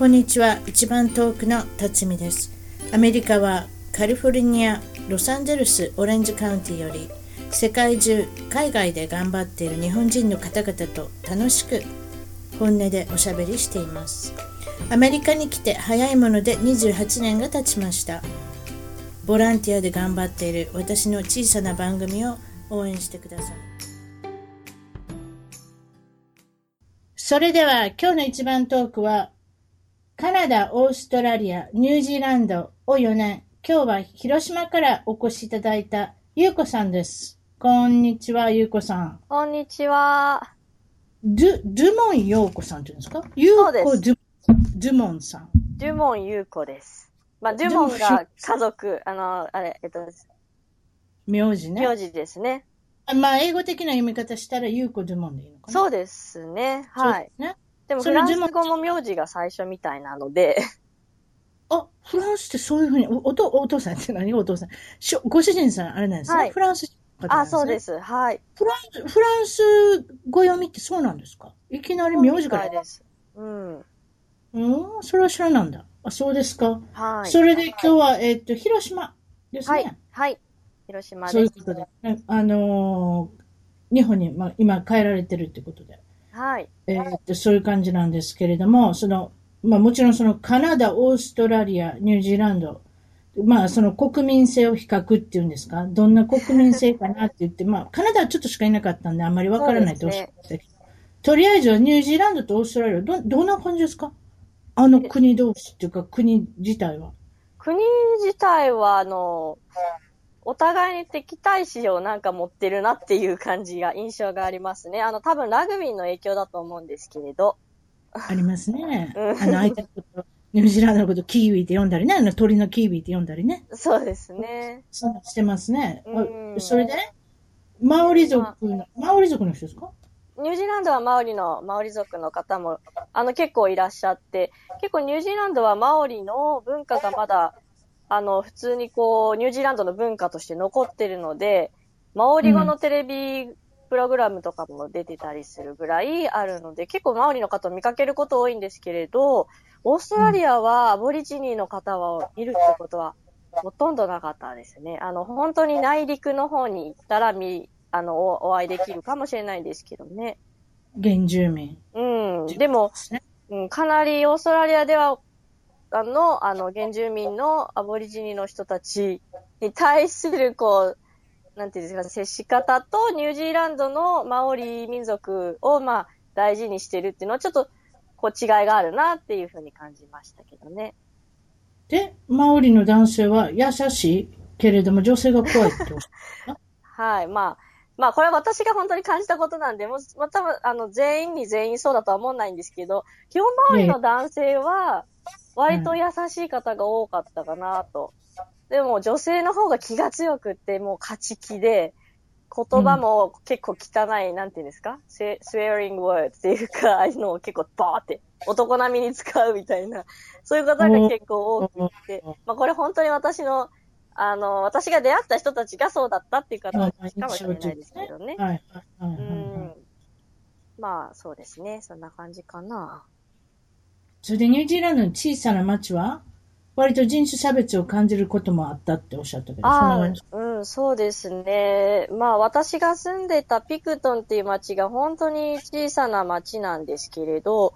こんにちは。一番遠くの辰巳です。アメリカはカリフォルニアロサンゼルスオレンジカウンティより世界中海外で頑張っている日本人の方々と楽しく本音でおしゃべりしています。アメリカに来て早いもので28年が経ちました。ボランティアで頑張っている私の小さな番組を応援してください。それでは今日の一番トークはカナダ、オーストラリア、ニュージーランドを4年、今日は広島からお越しいただいたゆうこさんです。こんにちは、ゆうこさん。こんにちは。ドゥ、ドゥモンようこさんって言うんですか？ゆうこドゥ、ドゥモンさん。ドゥモンゆうこです。まあ、ドゥモンが家族、あの、あれ、えっと、名字ね。名字ですね。まあ、英語的な読み方したら、ゆうこドゥモンでいいのかな？そうですね。はい。ね。でもフランス語も名字が最初みたいなので。あ、フランスってそういうふうに、お、おお父さんって何お父さん？しょご主人さん、あれなんですね。はい、フランス、ね、あ、そうです。はい。フランス、フランス語読みってそうなんですか？いきなり名字から。です。うん。うん、それは知らなんだ。あ、そうですか。はい。それで今日は、えっ、と、広島ですね。はい。はい。広島です。そういうことで。あのー、日本に、まあ、今帰られてるってことで。はい。えー、っと、そういう感じなんですけれども、その、まあもちろんそのカナダ、オーストラリア、ニュージーランド、まあその国民性を比較っていうんですか、どんな国民性かなって言って、まあカナダはちょっとしかいなかったんであんまりわからないとおっしゃってましたけど、ね、とりあえずはニュージーランドとオーストラリア、ど、どんな感じですか？あの国同士っていうか国自体は。国自体は、あの、お互いに敵対視をなんか持ってるなっていう感じが、印象がありますね。あの、多分ラグビーの影響だと思うんですけれど。ありますね。あの、相手のこと、ニュージーランドのことキーウィって読んだりね、あの鳥のキーウィって読んだりね。そうですね。してますね。それで、マオリ族の、マオリ族の人ですか？ニュージーランドはマオリの、マオリ族の方も、あの、結構いらっしゃって、結構ニュージーランドはマオリの文化がまだあの、普通にこう、ニュージーランドの文化として残ってるので、マオリ語のテレビプログラムとかも出てたりするぐらいあるので、結構マオリの方を見かけること多いんですけれど、オーストラリアはアボリジニーの方を見るってことはほとんどなかったですね。あの、本当に内陸の方に行ったら見、あの、おお会いできるかもしれないですけどね。原住民。うん。でも、うん、かなりオーストラリアではの、あの、原住民のアボリジニの人たちに対する、こう、なんていうんですか、接し方と、ニュージーランドのマオリ民族を、まあ、大事にしてるっていうのは、ちょっと、こう、違いがあるなっていうふうに感じましたけどね。で、マオリの男性は優しいけれども、女性が怖いって はい、まあ、まあ、これは私が本当に感じたことなんで、もまあ、多分、あの、全員に全員そうだとは思わないんですけど、基本マオリの男性は、割と優しい方が多かったかなと。でも女性の方が気が強くって、もう勝ち気で、言葉も結構汚い、うん、なんていうんですか ?swearing words っていうか、ああいうのを結構バーって男並みに使うみたいな、そういう方が結構多くて、まあこれ本当に私の、あの、私が出会った人たちがそうだったっていう方かもしれないですけどね。はい。うん。まあそうですね。そんな感じかな。それでニュージーランドの小さな町は、割と人種差別を感じることもあったっておっしゃったけど、あうん、そうですね。まあ私が住んでたピクトンっていう町が本当に小さな町なんですけれど、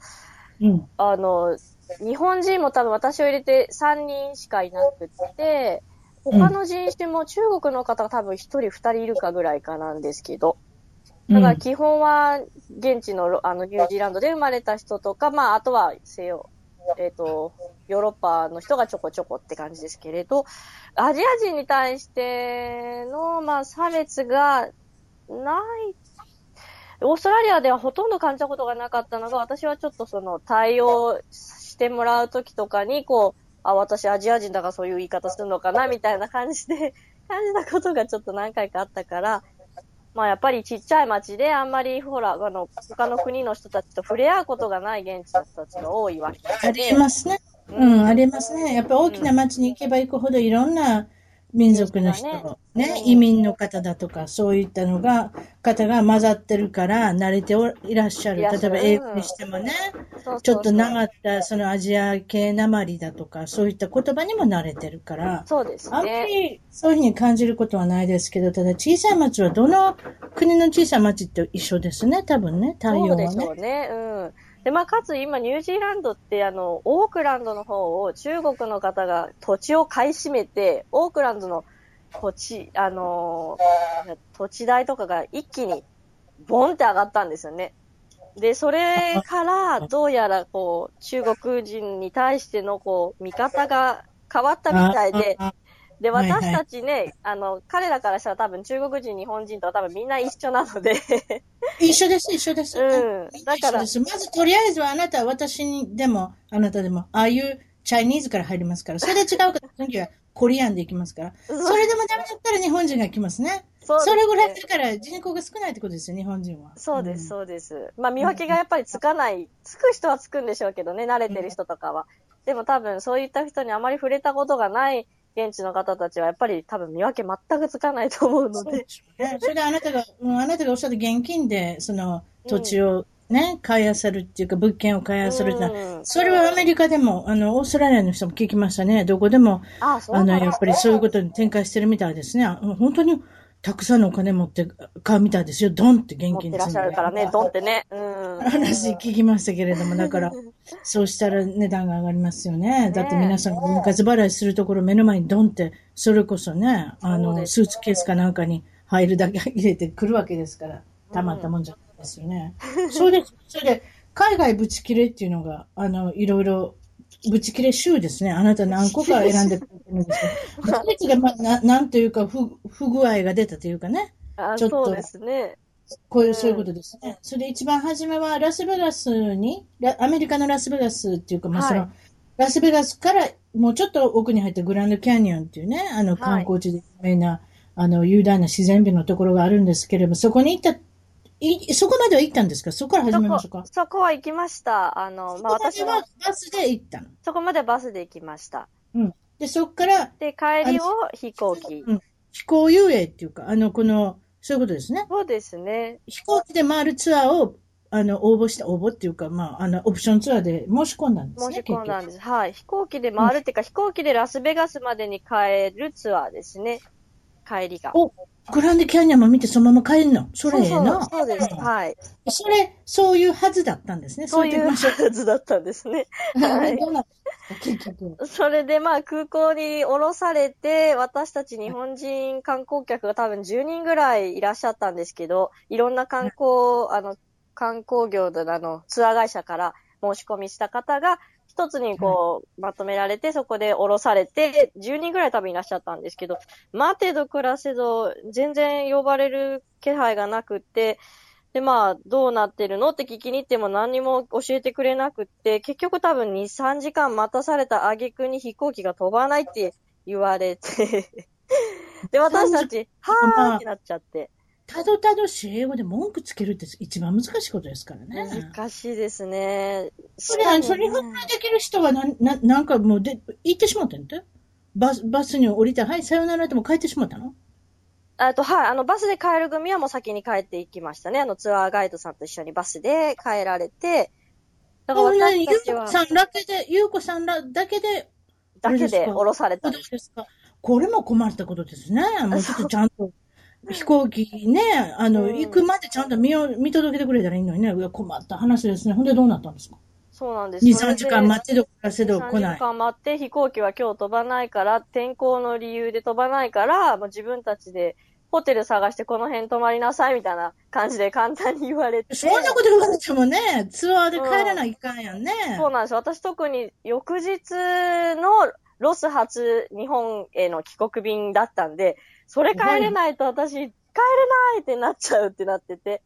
うん、あの、日本人も多分私を入れて3人しかいなくて、他の人種も中国の方が多分1人2人いるかぐらいかなんですけど、だから基本は現地のあのニュージーランドで生まれた人とか、まああとは西洋、えっ、ー、と、ヨーロッパの人がちょこちょこって感じですけれど、アジア人に対しての、まあ差別がない、オーストラリアではほとんど感じたことがなかったのが、私はちょっとその対応してもらうときとかに、こう、あ、私アジア人だからそういう言い方するのかな、みたいな感じで感じたことがちょっと何回かあったから、まあやっぱりちっちゃい町であんまりほら、あの、他の国の人たちと触れ合うことがない現地の人たちが多いわけありますね。うん、うん、ありますね。やっぱ大きな町に行けば行くほどいろんな民族の人、ね、ね、移民の方だとか、そういったのが、方が混ざってるから、慣れていらっしゃる。例えば英語にしてもね、ちょっと長った、そのアジア系なまりだとか、そういった言葉にも慣れてるから、そうですね。あんまりそういうふうに感じることはないですけど、ただ小さい町はどの国の小さい町って一緒ですね、多分ね、対応はね。そうでしょうね。うん。で、まあ、かつ今、ニュージーランドって、あの、オークランドの方を中国の方が土地を買い占めて、オークランドの土地、あのー、土地代とかが一気に、ボンって上がったんですよね。で、それから、どうやら、こう、中国人に対しての、こう、見方が変わったみたいで、で、私たちね、はいはい、あの、彼らからしたら多分中国人、日本人とは多分みんな一緒なので一緒です、一緒です。うん。だから。まずとりあえずはあなた、私にでも、あなたでも、ああいうチャイニーズから入りますから、それで違うか次はコリアンで行きますから。それでもダメだったら日本人が来ますね。そう、ね、それぐらいだから人口が少ないってことですよ、日本人は。そうです、そうです。まあ見分けがやっぱりつかない、つく人はつくんでしょうけどね、慣れてる人とかは。でも多分そういった人にあまり触れたことがない現地の方たちはやっぱり多分見分け全くつかないと思うので。そそれであなたが、もうあなたがおっしゃった現金で、その土地をね、買いあさるっていうか、物件を買いあさるって、うん、それはアメリカでも、あの、オーストラリアの人も聞きましたね。どこでも、ああの、やっぱりそういうことに展開してるみたいですね。本当に、たくさんのお金持って買うみたいですよ。ドンって現金持ってらっしゃるからね、ドンってね。うん。話聞きましたけれども、だから、そうしたら値段が上がりますよね。だって皆さん分割払いするところ目の前にドンって、それこそね、あの、スーツケースかなんかに入るだけ入れてくるわけですから、たまったもんじゃないですよね。そうです。それで、海外ブチ切れっていうのが、あの、いろいろぶち切れ週ですね。あなた何個か選んでくるんですけど、ぶち切れまあ、ななんというか不、不具合が出たというかね。あちょっと。そうですね。こういう、そういうことですね。それで一番初めはラスベガスに、アメリカのラスベガスっていうか、まあその、はい、ラスベガスからもうちょっと奥に入ったグランドキャニオンっていうね、あの観光地で有名な、はい、あの雄大な自然美のところがあるんですけれども、そこに行ったい、そこまでは行ったんですか？そこから始めましょうかそこは行きました。あの、まあ、私はバスで行ったの？そこまでバスで行きました。うん。で、そこから。で、帰りを飛行機。うん。飛行遊泳っていうか、あの、この、そういうことですね。そうですね。飛行機で回るツアーを、あの、応募した、応募っていうか、まあ、あの、オプションツアーで申し込んだんですね。申し込んだんです。はい。飛行機で回るっていうか、うん、飛行機でラスベガスまでに帰るツアーですね。帰りが。お、グランデキャニオンも見てそのまま帰るの？それええな。そうです。はい。それ、そういうはずだったんですね。そういうはずだったんですね。はい。それでまあ空港に降ろされて、私たち日本人観光客が多分10人ぐらいいらっしゃったんですけど、いろんな観光、あの、観光業のあの、ツアー会社から申し込みした方が、一つにこう、まとめられて、そこで降ろされて、10人ぐらい多分いらっしゃったんですけど、待てど暮らせど、全然呼ばれる気配がなくって、で、まあ、どうなってるのって聞きに行っても何にも教えてくれなくって、結局多分2、3時間待たされた挙句に飛行機が飛ばないって言われて。で、私たち、はーってなっちゃって。たどたどし英語で文句つけるって一番難しいことですからね。難しいですね。それ、それができる人はな、な、なんかもうで、行ってしまったんだバス、バスに降りて、はい、さよならっても帰ってしまったの？あと、はい、あの、バスで帰る組はもう先に帰っていきましたね。あの、ツアーガイドさんと一緒にバスで帰られて、だから私たちは。ゆうこさんだけで、ゆうこさんらだけで、だけで降ろされた。これも困ったことですね。もうちょっとちゃんと。飛行機ね、あの、うん、行くまでちゃんと見を見届けてくれたらいいのにね。困った話ですね。ほんでどうなったんですか？そうなんです。2、3時間待ってどからせど来ない。2、3時間待って飛行機は今日飛ばないから、天候の理由で飛ばないから、もう自分たちでホテル探してこの辺泊まりなさいみたいな感じで簡単に言われて。そんなこと言われてもね、ツアーで帰らないかんやんね、うん、そうなんです。私特に翌日のロス初日本への帰国便だったんで、それ帰れないと私、帰れないってなっちゃうってなってて。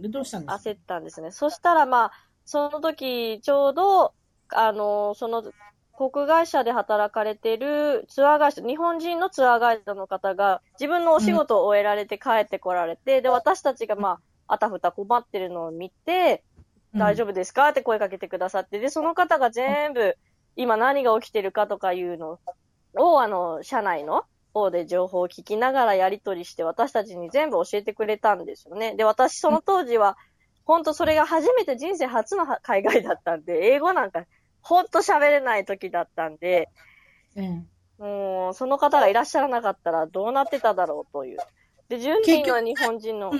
で、どうしたんですか？焦ったんですね。そしたらまあ、その時、ちょうど、あの、その、国会社で働かれてるツアー会社、日本人のツアー会社の方が自分のお仕事を終えられて帰ってこられて、うん、で、私たちがまあ、あたふた困ってるのを見て、うん、大丈夫ですか？って声かけてくださって、で、その方が全部、今何が起きてるかとかいうのを、あの、社内の方で情報を聞きながらやり取りして私たちに全部教えてくれたんですよね。で、私その当時は、本当それが初めて人生初の海外だったんで、英語なんか本当喋れない時だったんで、ええもう、その方がいらっしゃらなかったらどうなってただろうという。で、10人の日本人の、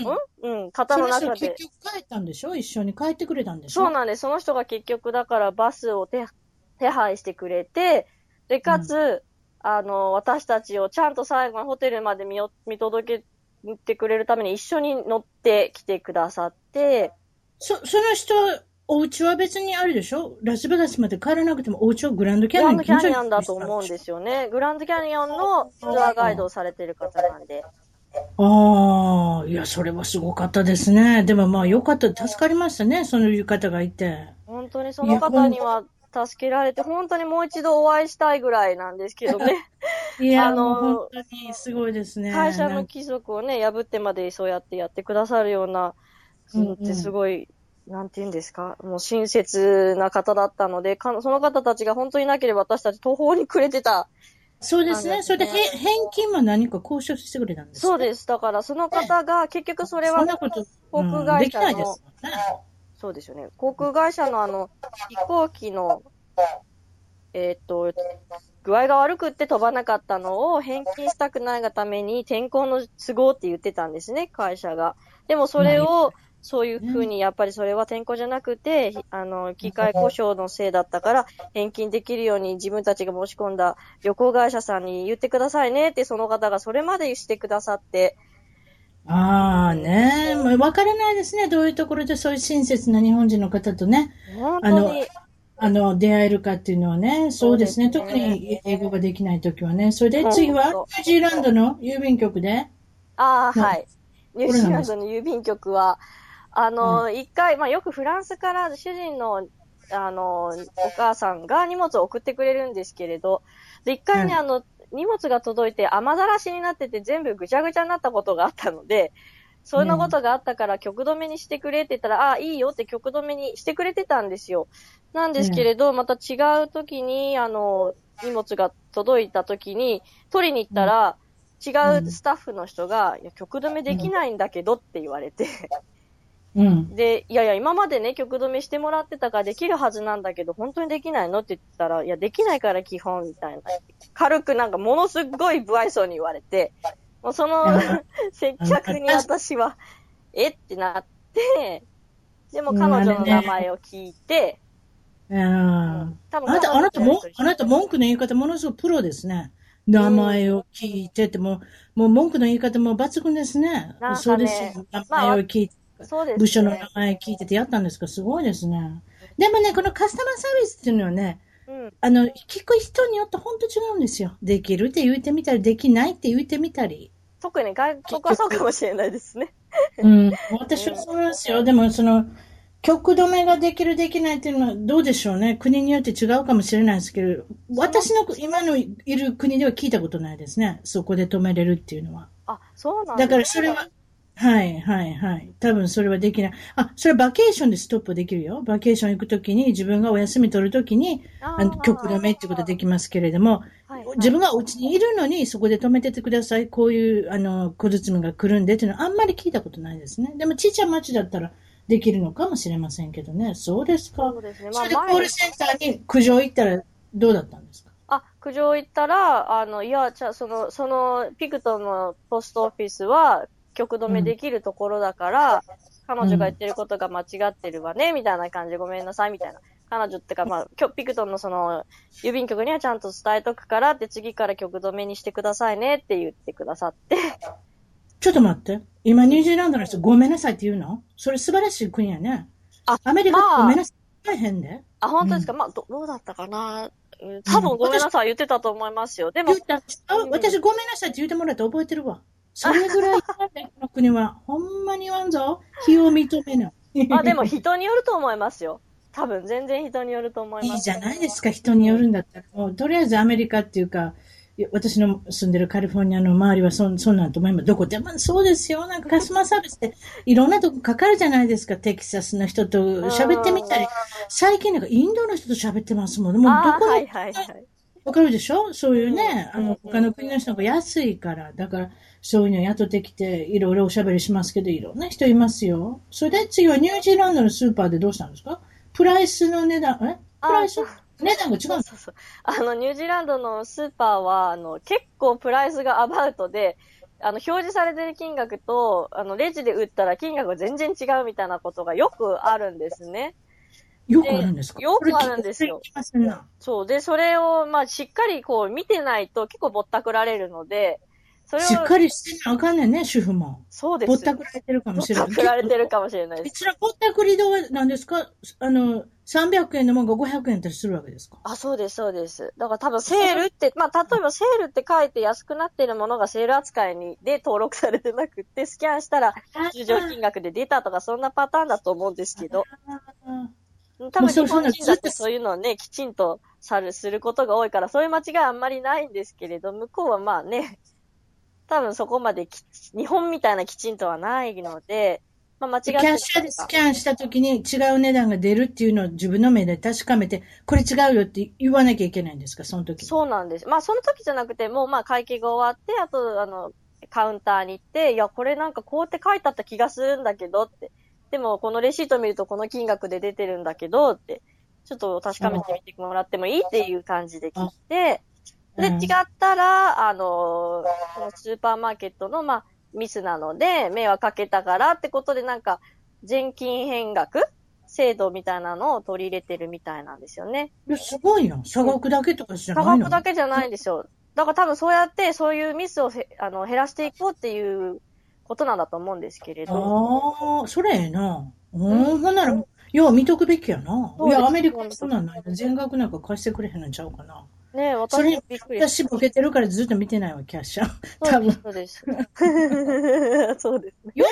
うんうん、方の中で結。局帰ったんでしょ？一緒に帰ってくれたんでしょ？そうなんです。その人が結局だからバスを手手配してくれて、で、かつ、あの、私たちをちゃんと最後のホテルまで見よ見届けてくれるために一緒に乗ってきてくださって、そ、その人、お家は別にあるでしょ？ラスベガスまで帰らなくてもお家はグランドキャニオングランドキャニオンだと思うんですよね。グランドキャニオンのツアーガイドをされてる方なんで。ああ、いや、それはすごかったですね。でもまあよかった、助かりましたね、そういう方がいて。本当にその方には助けられて、本当にもう一度お会いしたいぐらいなんですけどね。いや、あの本当にすごいですね。会社の規則をね、破ってまでそうやってやってくださるような、うんうんってすごい、なんて言うんですか、もう親切な方だったので、かその方たちが本当になければ私たち途方に暮れてた。そうですね。それで、へ返金も何か交渉してくれたんですかそうです。だからその方が、結局それはそんなこと、航空会社の、ないですもんね。そうですよね。航空会社のあの、飛行機の、えーっと、具合が悪くって飛ばなかったのを返金したくないがために天候の都合って言ってたんですね、会社が。でもそれを、そういうふうに、やっぱりそれは天候じゃなくて、あの、機械故障のせいだったから、返金できるように自分たちが申し込んだ旅行会社さんに言ってくださいねって、その方がそれまでしてくださって、ああね、もう分からないですね。どういうところでそういう親切な日本人の方とね、本当に、あの、出会えるかっていうのはね、そうですね。すね。に英語ができないときはね。それでうん次は、ニュージーランドの郵便局で、ああ、なはい。ニュージーランドの郵便局は、あの、一、回、まあ、よくフランスから主人の、あの、お母さんが荷物を送ってくれるんですけれど、で、一回ね、うんあの、荷物が届いて雨ざらしになってて全部ぐちゃぐちゃになったことがあったので、そんなことがあったから曲止めにしてくれって言ったら、ああ、いいよって曲止めにしてくれてたんですよ。なんですけれど、また違う時に、あの、荷物が届いた時に、取りに行ったら、違うスタッフの人が、いや、曲止めできないんだけどって言われて、うん。で、いやいや、今までね、曲止めしてもらってたからできるはずなんだけど、本当にできないのって言ったら、いや、できないから基本、みたいな。軽くなんか、ものすっごい不愛想に言われて、もうそのうん 接客に私は、えってなって、でも彼女の名前を聞いて、うん多分あなた、あなたもあなた文句の言い方ものすごくプロですね。名前を聞いてても、もう文句の言い方も抜群ですね。ねそうですよ。名前を聞いて、そうですね。部署の名前聞いててやったんですか？すごいですね。でもね、このカスタマーサービスっていうのはね、うん。あの、聞く人によって本当違うんですよ。できるって言ってみたり、できないって言ってみたり。特に外国はそうかもしれないですね。うん。私はそうですよ。でも、その、曲止めができる、できないっていうのはどうでしょうね。国によって違うかもしれないですけど、私の今のいる国では聞いたことないですね。そこで止めれるっていうのは。あ、そうなんだからそれは、はい、はい、はい。多分それはできない。あ、それはバケーションでストップできるよ。バケーション行くときに、自分がお休み取るときに、ああの曲止めってことできますけれども、はいはい自分がお家にいるのにそこで止めててください。こういう、あの、小包が来るんでっていうのはあんまり聞いたことないですね。でもちっちゃい町だったらできるのかもしれませんけどね。そうですか。そうですね。まそれでコールセンターに苦情行ったらどうだったんですか？あ、苦情行ったら、あの、いや、じゃあその、その、ピクトンのポストオフィスは、曲止めできるところだから、彼女が言ってることが間違ってるわね、みたいな感じでごめんなさい、みたいな。彼女ってか、まあ、今日ピクトンのその、郵便局にはちゃんと伝えとくからって、次から曲止めにしてくださいねって言ってくださって。ちょっと待って。今ニュージーランドの人ごめんなさいって言うの？それ素晴らしい国やね。あアメリカまあごめんなさい。大変で。あ、本当ですか、まあ、ど、どうだったかな？うん多分ごめんなさい言ってたと思いますよ。でも言っ、たあ私ごめんなさいって言ってもらって覚えてるわ。それぐらいこの国は。ほんまに言わんぞ。非を認めない。あ、でも人によると思いますよ。多分全然人によると思います。いいじゃないですか、人によるんだったら。もう、とりあえずアメリカっていうか、私の住んでるカリフォルニアの周りはそんそんなんと思います。どこでもそうですよ。なんかカスタマーサービスっていろんなとこかかるじゃないですか。テキサスの人と喋ってみたり。最近なんかインドの人と喋ってますもん。もうどこに、はいはいはい。わかるでしょ？そういうね、あの、他の国の人が安いから、だから、そういうの雇ってきて、いろいろおしゃべりしますけど、いろんな人いますよ。それで次はニュージーランドのスーパーでどうしたんですか？プライスの値段、えプライス？値段が違うそうそうあの、ニュージーランドのスーパーは、あの、結構プライスがアバウトで、あの、表示されてる金額と、あの、レジで売ったら金額が全然違うみたいなことがよくあるんですね。よくあるんですか？よくあるんですよ。そう。で、それを、まあ、しっかりこう見てないと結構ぼったくられるので、それを。しっかりしてなあかんねんね、主婦も。そうです。ぼったくられてるかもしれない。ぼったくられてるかもしれないです。いつらぼったくり度は何ですか？あの、300円のものが500円ったりするわけですか？あ、そうです、そうです。だから多分セールって、まあ、例えばセールって書いて安くなってるものがセール扱いに、で登録されてなくて、スキャンしたら、通常金額で出たとか、そんなパターンだと思うんですけど。多分日本人だとそういうのをね、きちんとさる、することが多いから、そういう間違いあんまりないんですけれど、向こうはまあね、多分そこまで日本みたいなきちんとはないので、まあ間違ってキャッシャーでスキャンした時に違う値段が出るっていうのを自分の目で確かめて、これ違うよって言わなきゃいけないんですか、その時そうなんです。まあその時じゃなくて、もうまあ会計が終わって、あと、あの、カウンターに行って、いや、これなんかこうって書いてあった気がするんだけどって。でも、このレシート見るとこの金額で出てるんだけど、って、ちょっと確かめてみてもらってもいいっていう感じで聞いて、で、違ったら、あの、スーパーマーケットの、まあ、ミスなので、迷惑かけたからってことで、なんか、全金変額制度みたいなのを取り入れてるみたいなんですよね。いや、すごいな。差額だけとかじゃないの？差額だけじゃないんですよ。だから多分そうやって、そういうミスをあの減らしていこうっていうことなんだと思うんですけれど。ああ、それええな。うん、ほんなら、要は見とくべきやな。いや、アメリカそんなんない。全額なんか貸してくれへんのちゃうかな。ねえ、私もびっくり私ボケてるからずっと見てないわ、キャッシャー。多分。そうです。そうですね。洋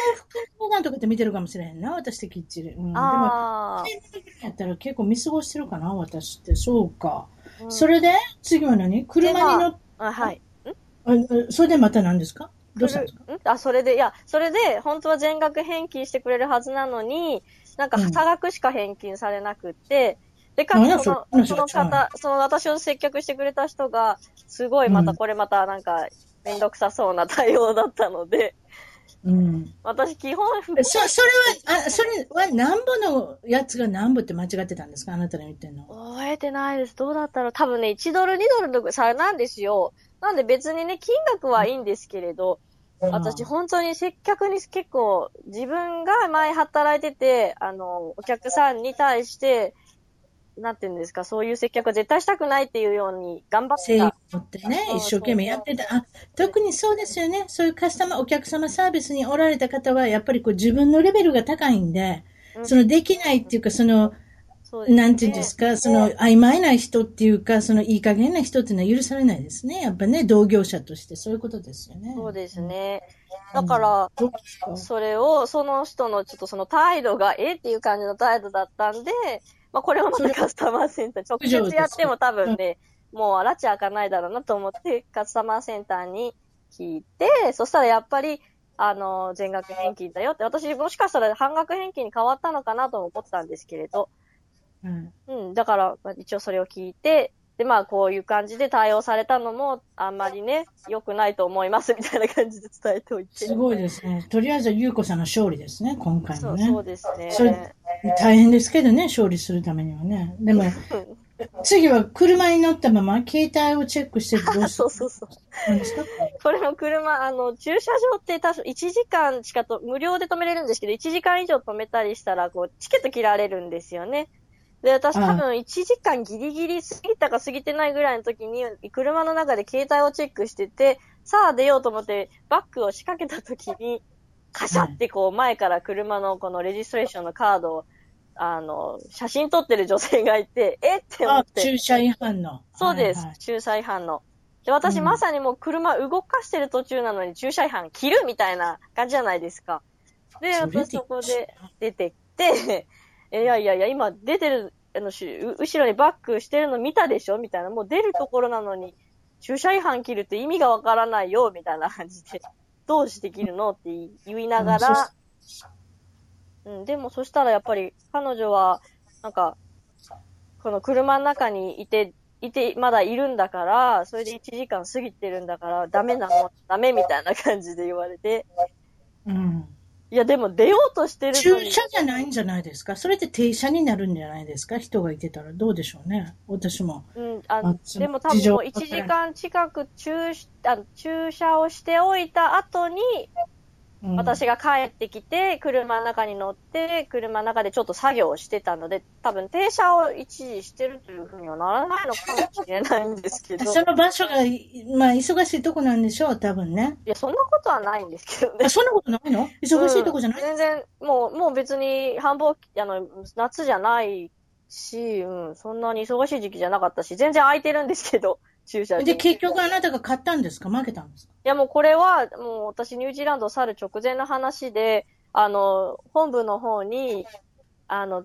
服なんとかって見てるかもしれへんな、私ってきっちり。うん、ああ。でも、やったら結構見過ごしてるかな、私って。そうか。うん、それで、次は何？車に乗って。あ、はい。あそれでまた何ですか？どうしたんですか？あ、それで、いや、それで、本当は全額返金してくれるはずなのに、なんか、差額しか返金されなくて、で、かつ、その、その方、その私を接客してくれた人が、すごいまたこれまたなんか、めんどくさそうな対応だったので、うん。私、基本、そ、それは、あ、それは南部のやつが南部って間違ってたんですか？あなたの言ってんの。覚えてないです。どうだったろう？多分ね、1ドル、2ドルの差なんですよ。なんで別にね、金額はいいんですけれど、うん、私本当に接客に結構、自分が前働いてて、あの、お客さんに対して、なんていうんですか、そういう接客は絶対したくないっていうように頑張ってた。ってね、一生懸命やってた。あ、特にそうですよね。そういうカスタマー、お客様サービスにおられた方は、やっぱりこう自分のレベルが高いんで、うん、そのできないっていうか、その、ね、なんていうんですか、その曖昧な人っていうか、そのいい加減な人っていうのは許されないですね。やっぱね、同業者としてそういうことですよね。そうですね。だから、うん、それを、その人のちょっとその態度が、えっていう感じの態度だったんで、まあ、これをまたカスタマーセンター、直接やっても多分ね、もう、拉致開かないだろうなと思って、カスタマーセンターに聞いて、そしたらやっぱり、あの、全額返金だよって、私もしかしたら半額返金に変わったのかなと思ったんですけれど、うん。うん、だから、一応それを聞いて、で、まあ、こういう感じで対応されたのも、あんまりね、良くないと思います、みたいな感じで伝えておいて。すごいですね。とりあえず、ゆうこさんの勝利ですね、今回もね。そうですね。それ、大変ですけどね、勝利するためにはね。でも、次は車に乗ったまま、携帯をチェックしてどうする？そうそうそう。これも車、あの、駐車場って多分1時間しかと、無料で止めれるんですけど、1時間以上止めたりしたら、こう、チケット切られるんですよね。で、私多分1時間ギリギリ過ぎたか過ぎてないぐらいの時に、車の中で携帯をチェックしてて、さあ出ようと思ってバックを仕掛けた時に、カシャってこう前から車のこのレジストレーションのカードを、あの、写真撮ってる女性がいて、えって思って。駐車違反の。そうです、はいはい、駐車違反の。で、私、まさにもう車動かしてる途中なのに駐車違反切るみたいな感じじゃないですか。で、私そこで出てきて、いやいやいや、今出てる、あの、後ろにバックしてるの見たでしょ？みたいな。もう出るところなのに、駐車違反切るって意味がわからないよ？みたいな感じで、どうして切るの？って言いながら、うん、でもそしたらやっぱり彼女は、なんか、この車の中にいて、いて、まだいるんだから、それで1時間過ぎてるんだから、ダメなの、ダメ？みたいな感じで言われて、うん。いや、でも出ようとしてる。駐車じゃないんじゃないですか？それって停車になるんじゃないですか？人がいてたらどうでしょうね？私も。うん、あのでも多分もう1時間近く駐あ駐車をしておいた後に、うん、私が帰ってきて、車の中に乗って、車の中でちょっと作業をしてたので、多分停車を一時してるというふうにはならないのかもしれないんですけど、いその場所が、まあ、忙しいとこなんでしょう、多分ね。や、そんなことはないんですけどね。あ、。そんなことないの？忙しいとこじゃない、うん。全然、もう、もう別に繁忙期、あの、夏じゃないし、うん、そんなに忙しい時期じゃなかったし、全然空いてるんですけど、駐車場。で、結局あなたが買ったんですか？負けたんですか？いやもうこれは、もう私ニュージーランドを去る直前の話で、あの、本部の方に、あの、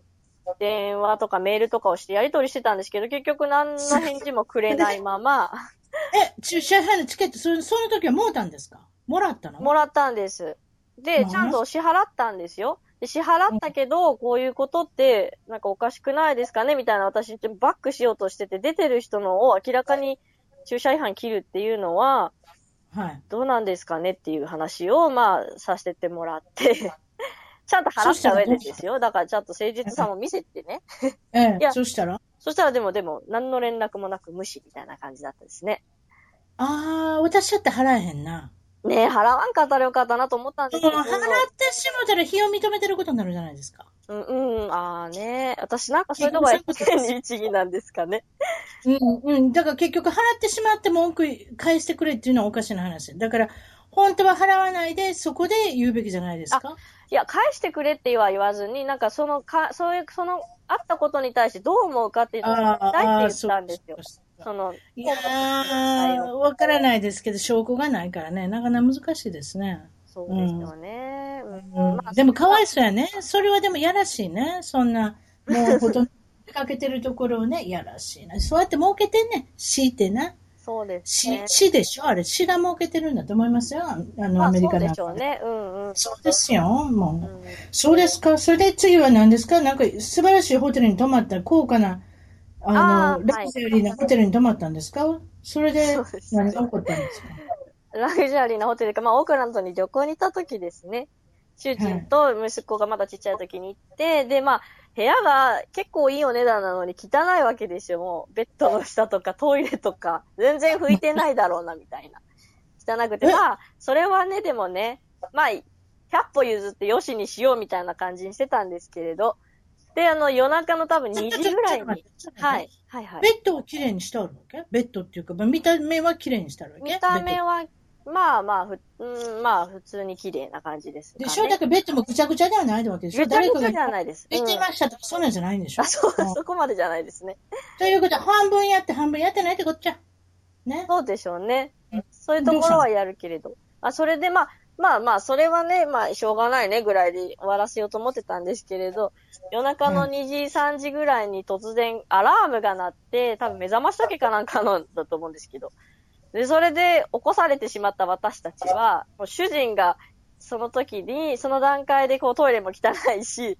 電話とかメールとかをしてやり取りしてたんですけど、結局何の返事もくれないまま、え、駐車費のチケット、そその時はもうたんですか？もらったの？もらったんです。で、まあちゃんと支払ったんですよ。で支払ったけど、こういうことって、なんかおかしくないですかね？みたいな私、バックしようとしてて、出てる人のを明らかに駐車違反切るっていうのは、はい。どうなんですかねっていう話を、まあ、させてもらって、ちゃんと払った上でですよ。だからちゃんと誠実さも見せてね。ええいやそしたら？そしたらでもでも、何の連絡もなく無視みたいな感じだったですね。ああ、私だって払えへんな。ねえ、払わんかったらよかったなと思ったんですけど。払ってしもたら日を認めてることになるじゃないですか。うん、うん、ああね。私なんかそういうとこは変に律儀なんですかね。うん、うん。だから結局払ってしまって文句返してくれっていうのはおかしな話。だから、本当は払わないで、そこで言うべきじゃないですか？いや、返してくれっては言わずに、なんかそのか、そういう、その、あったことに対してどう思うかっていうのを聞きたいって言ったんですよ。その、いやー、わからないですけど、証拠がないからね、なかなか難しいですね。そうですよね。うんうんまあでもかわいそうやね。それはでもやらしいね。そんな、もうほとんど出かけてるところをね、やらしいな。そうやって儲けてんね。死ってな。そうです死ね、。死でしょ？あれ、死が儲けてるんだと思いますよ。あの、まあ、アメリそうでカなんかしょうね。うんうん。そうですよ。もう。うんそうですか。それで次は何ですか？なんか素晴らしいホテルに泊まった、高価な、あの、ラグジュアリーなホテルに泊まったんですか？それでそうです何が起こったんですか？ラグジュアリーなホテルか、まあ、オークランドに旅行に行った時ですね。主人と息子がまだちっちゃい時に行って、で、まあ、部屋が結構いいお値段なのに汚いわけですよ。もう、ベッドの下とかトイレとか、全然拭いてないだろうな、みたいな。汚くて、え？まあ、それはね、でもね、まあ、100歩譲ってよしにしようみたいな感じにしてたんですけれど、で、あの、夜中の多分2時ぐらいに、はい、はい、はい。ベッドをきれいにしてあるわけ？ベッドっていうか、まあ見た目はきれいにしてあるわけ？見た目は、まあまあ、ふ、うん、まあ、普通に綺麗な感じですかね。ドでしょ？だベッドもぐちゃぐちゃではないわけでしょ？ぐちゃぐちゃ誰かがじゃないです。言ってうんましたとか、そんなんじゃないんでしょ？あ、そう、うんそこまでじゃないですね。ということで、半分やって半分やってないってこっちゃ。ね。そうでしょうねうん。そういうところはやるけれど。あ、それでまあ、まあまあ、それはね、まあ、しょうがないねぐらいで終わらせようと思ってたんですけれど、夜中のうん2時、3時ぐらいに突然アラームが鳴って、多分目覚まし時かなんかのだと思うんですけど。で、それで起こされてしまった私たちは、もう主人がその時に、その段階でこうトイレも汚いし、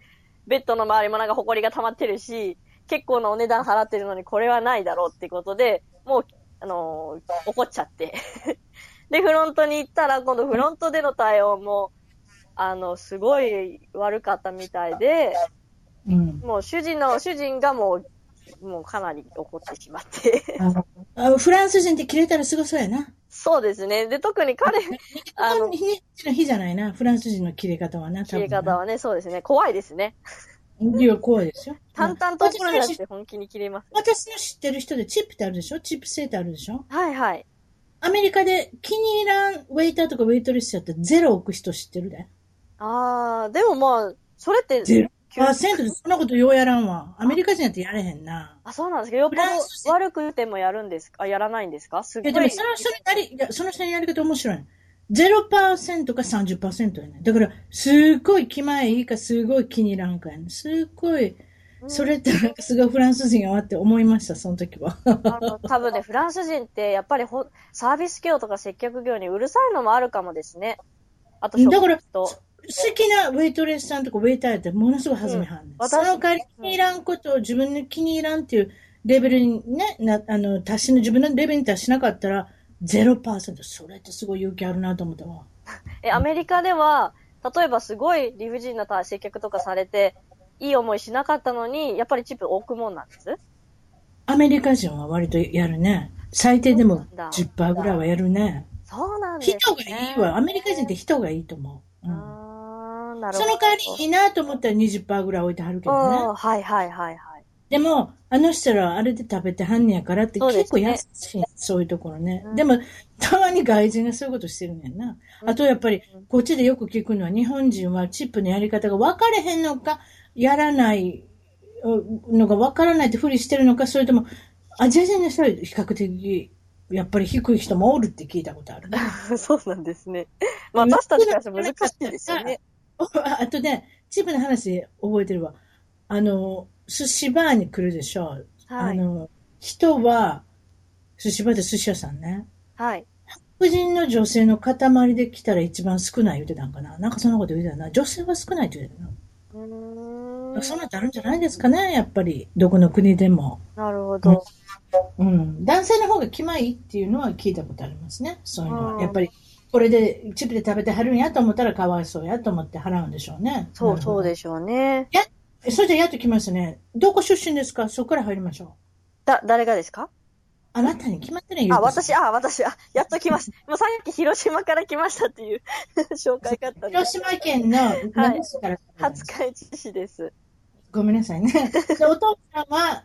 ベッドの周りもなんか埃が溜まってるし、結構なお値段払ってるのにこれはないだろうってことで、もう、あのー怒っちゃって。で、フロントに行ったら、今度フロントでの対応も、あの、すごい悪かったみたいで、うん。もう主人の、主人がもう、もうかなり怒ってしまって。あフランス人って切れたらすごそうやな。そうですね。で、特に彼、あの日日の日じゃないな。フランス人の切れ方はな。切れ方はね、そうですね。怖いですね。いや、怖いですよ。淡々と怒るんじゃな私のくて本気に切れます。私の知ってる人でチップってあるでしょ？チップ制ってあるでしょ？はいはい。アメリカで気に入らんウェイターとかウェイトレスやったらゼロ置く人知ってるで。あー、でもまあ、それって、ゼロパーセントでそんなことようやらんわ。アメリカ人やってやれへんな。あ、そうなんですか？よっぽど悪くてもやるんですか？あ、やらないんですか？すいや、ごい。でもその人のやり、いや、その人のやり方面白い。0%か30%やね。だから、すっごい気前いいか、すごい気に入らんかやね。すっごい、それってなんかすごいフランス人やわって思いました、その時は。あの、多分ね、フランス人って、やっぱりほ、サービス業とか接客業にうるさいのもあるかもですね。あと、だから。好きなウェイトレスさんとかウェイターやってものすごい弾みはんねん。うん私その代わり気に入らんことを自分の気に入らんっていうレベルにね、な、あの、達しの、自分のレベルに達しなかったら、0%。それってすごい勇気あるなと思ったわ。え、アメリカでは、例えばすごい理不尽な接客とかされて、いい思いしなかったのに、やっぱりチップ置くもんなんです？アメリカ人は割とやるね。最低でも10%ぐらいはやるね。そうなんですね。人がいいわ。アメリカ人って人がいいと思う。うん、な。その代わりいいなと思ったら20%ぐらい置いてはるけどね。うんはいはいはいはい。でも、あの人らはあれで食べてはんねやからって結構優しい、そういうところね。うんでも、たまに外人がそういうことしてるねんな。うんあとやっぱり、こっちでよく聞くのは、日本人はチップのやり方が分かれへんのか、やらないのが分からないってふりしてるのか、それとも、アジア人の人は比較的、やっぱり低い人もおるって聞いたことあるね。そうなんですね。まあ私たちからして難しいですよね。あとね、チップの話覚えてるわ。あの、寿司バーに来るでしょ。はい。あの、人は、寿司場で寿司屋さんね。はい。白人の女性の塊で来たら一番少ない言ってたんかな。なんかそんなこと言ってたな。女性は少ないって言ってたな。うーん。そんなんってあるんじゃないですかね、やっぱり。どこの国でも。なるほど。うん。男性の方が気まいっていうのは聞いたことありますね。そういうのは。うんやっぱり、これでチップで食べてはるんやと思ったらかわいそうやと思って払うんでしょうね。そうそうででしょうね。す。それじゃやっときますね。どこ出身ですか？そこから入りましょう。だ、誰がですか？あなたに決まってないあ、私、あ、私、あ、やっと来ました。もうさっき広島から来ましたっていう 紹介があったんで。広島県の長市から、廿日市市です。ごめんなさいね。でお父さんは、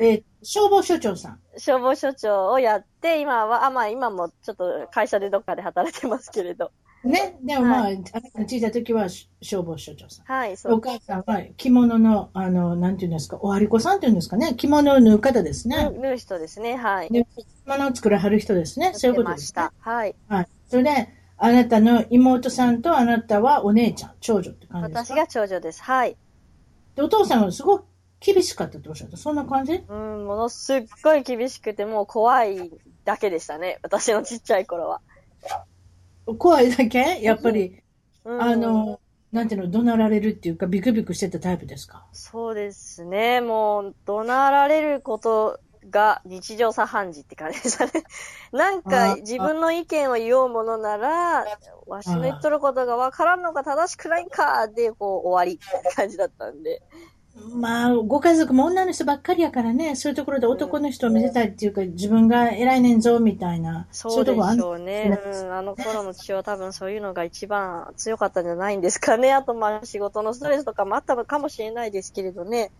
えー消防署長さん。消防署長をやって、今は、あ、まあ今もちょっと会社でどっかで働いてますけれど。ね。でもまあ、はあなたが小さい時はし消防署長さん。はい、そう。お母さんは着物の、あの、なんていうんですか、おはりこさんっていうんですかね。着物を縫う方ですね。縫う人ですね、はい。で着物を作らはる人ですね。そういうことです、ねまし。た。はい。はい。それで、あなたの妹さんとあなたはお姉ちゃん、長女って感じですか？私が長女です。はい。で、お父さんはすごく厳しかったっておっしゃった。そんな感じ？うん、ものすっごい厳しくて、もう怖いだけでしたね。私のちっちゃい頃は。怖いだけ？やっぱり、うん、あの、なんていうの、怒鳴られるっていうか、ビクビクしてたタイプですか？そうですね。もう、怒鳴られることが日常茶飯事って感じでしたね。なんあか、自分の意見を言おうものなら、わしの言っとることがわからんのが正しくないんかで、こう、終わりって感じだったんで。まあ、ご家族も女の人ばっかりやからね、そういうところで男の人を見せたいっていうか、自分が偉いねんぞ、みたいな。そうでいとこあんしょうね。うん、あの頃の父は多分そういうのが一番強かったんじゃないんですかね。あと、まあ、仕事のストレスとかもあったのかもしれないですけれどね。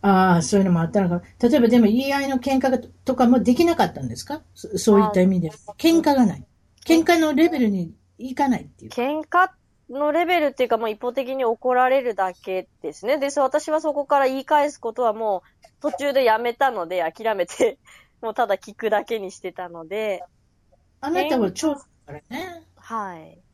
ああ、そういうのもあったのか。例えばでも言い合いの喧嘩とかもできなかったんですか？そそういった意味で。喧嘩がない。喧嘩のレベルにいかないっていう。喧嘩のレベルっていうかもう一方的に怒られるだけですね。で、私はそこから言い返すことはもう途中でやめたので、諦めて、もうただ聞くだけにしてたので、あなたは長女だからね。はい。うん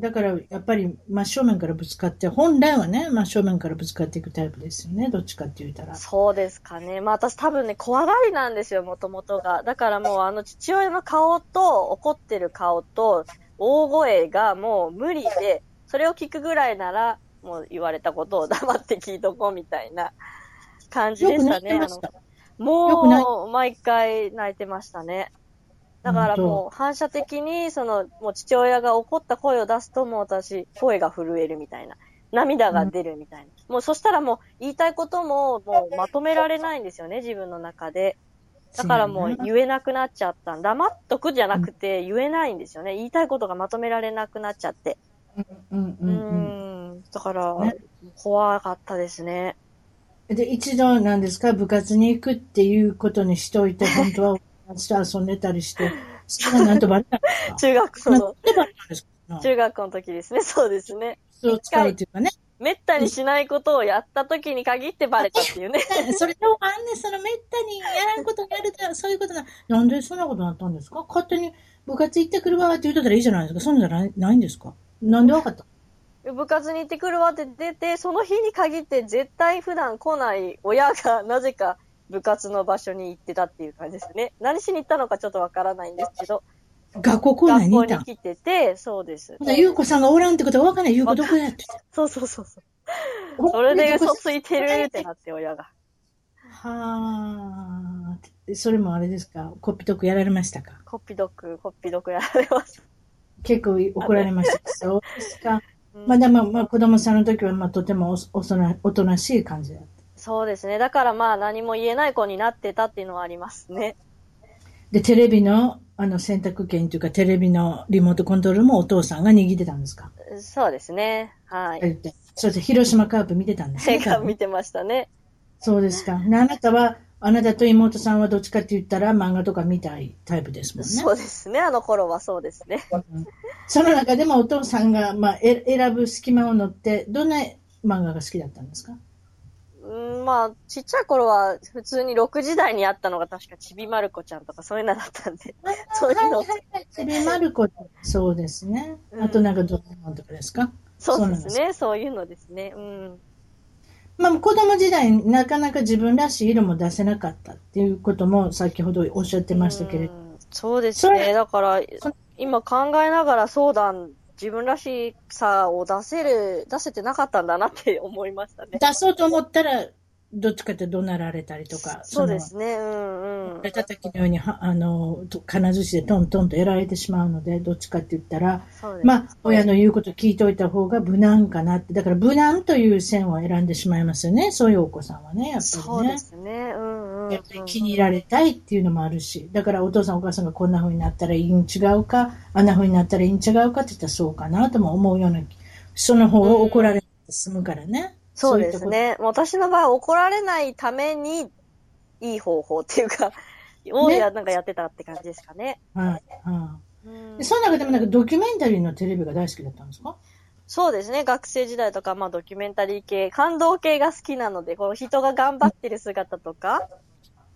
だから、やっぱり真正面からぶつかって、本来はね、真正面からぶつかっていくタイプですよね。どっちかって言ったら。そうですかね。まあ私多分ね、怖がりなんですよ、もともとが。だからもうあの父親の顔と怒ってる顔と大声がもう無理で、それを聞くぐらいなら、もう言われたことを黙って聞いとこうみたいな感じでしたね。もう、毎回泣いてましたね。だからもう、反射的に、その、もう父親が怒った声を出すと、もう私、声が震えるみたいな。涙が出るみたいな。もう、そしたらもう、言いたいことも、もう、まとめられないんですよね、自分の中で。だからもう、言えなくなっちゃった。黙っとくじゃなくて、言えないんですよね。言いたいことがまとめられなくなっちゃって。うんううんうんん。だからね、怖かったですね。で、一度なんですか、部活に行くっていうことにしておいて、本当は友達と遊んでたりして、それがなんとバレた んですか中学校の、中学校の時ですね。そうですね。そうを使うっていうかね。めったにしないことをやった時に限ってバレたっていうね。それでもあんね、そのめったにやらんことやると、そういうことな。なんでそんなことになったんですか？勝手に部活行ってくるわって言うとったらいいじゃないですか。そんじゃないないんですか？なんでわかった？部活に行ってくるわって出て、その日に限って絶対普段来ない親がなぜか部活の場所に行ってたっていう感じですね。何しに行ったのかちょっとわからないんですけど、学校校内学校にいたん。に来てて、そうです。ほなゆうこさんがおらんってことはわかんない。ゆうこどこやって。そうそうそうそう。それで嘘ついてるってなって親が。はあ、それもあれですか？コピドクやられましたか？コピドク、コピドクやられました。結構怒られました。そうですか。うんまあでも、まあ子供さんの時は、まあとてもおおそなおとなしい感じだった。そうですね。だからまあ何も言えない子になってたっていうのはありますね。で、テレビの、あの、選択権というか、テレビのリモートコントロールもお父さんが握ってたんですか？そうですね。はい。そして、広島カープ見てたんですね。映画見てましたね。そうですか。であなたは、あなたと妹さんはどっちかって言ったら漫画とか見たいタイプですもんね。そうですね。あの頃はそうですね。うんその中でもお父さんが、まあ、え選ぶ隙間を乗って、どんな漫画が好きだったんですか？うん、まあ、ちっちゃい頃は普通に6時台にあったのが確かちびまる子ちゃんとかそういうのだったんで。そういうのはいはいはい。ちびまる子そうですね。うんあとなんかドラえもんとかですかそうですね。そういうのですね。うん。まあ、子供時代、なかなか自分らしい色も出せなかったっていうことも先ほどおっしゃってましたけれど、うんそうですね。だからそ、今考えながら相談、自分らしさを出せる、出せてなかったんだなって思いましたね。出そうと思ったら、どっちかって怒鳴られたりとか、そうですね。うんうん。叩きのようには、あの、と金槌でトントンとやられてしまうので、どっちかって言ったら。まあ、親の言うこと聞いといた方が無難かなって。だから無難という線を選んでしまいますよね。そういうお子さんはね、やっそうでぱりね。すね。うんうん。やっぱり気に入られたいっていうのもあるし。だからお父さんお母さんがこんな風になったらいいん違うか、あんな風になったらいいん違うかって言ったらそうかなとも思うような、その方を怒られて済むからね。そういったこと。ですね。私の場合、怒られないために、いい方法っていうか、をや、なんかやってたって感じですかね。はい、はうんその中でもなんかドキュメンタリーのテレビが大好きだったんですか？そうですね。学生時代とか、まあドキュメンタリー系、感動系が好きなので、この人が頑張ってる姿とか、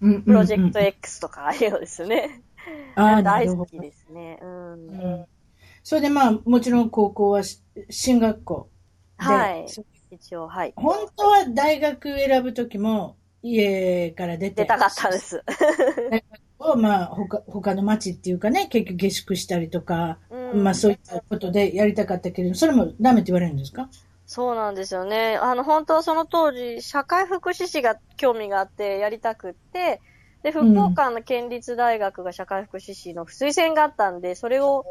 うんプロジェクト X とか、ああいうのですね。あ 大好きですね。うん。うんそれでまあ、もちろん高校はし進学校で、はい一応、はい。本当は大学選ぶときも家から出て、出たかったんです。を、まあ、他、他の町っていうかね、結局下宿したりとか、うんまあそういったことでやりたかったけれど、それもダメって言われるんですか？そうなんですよね。あの、本当はその当時、社会福祉士が興味があってやりたくって、で、福岡の県立大学が社会福祉士の推薦があったんで、それを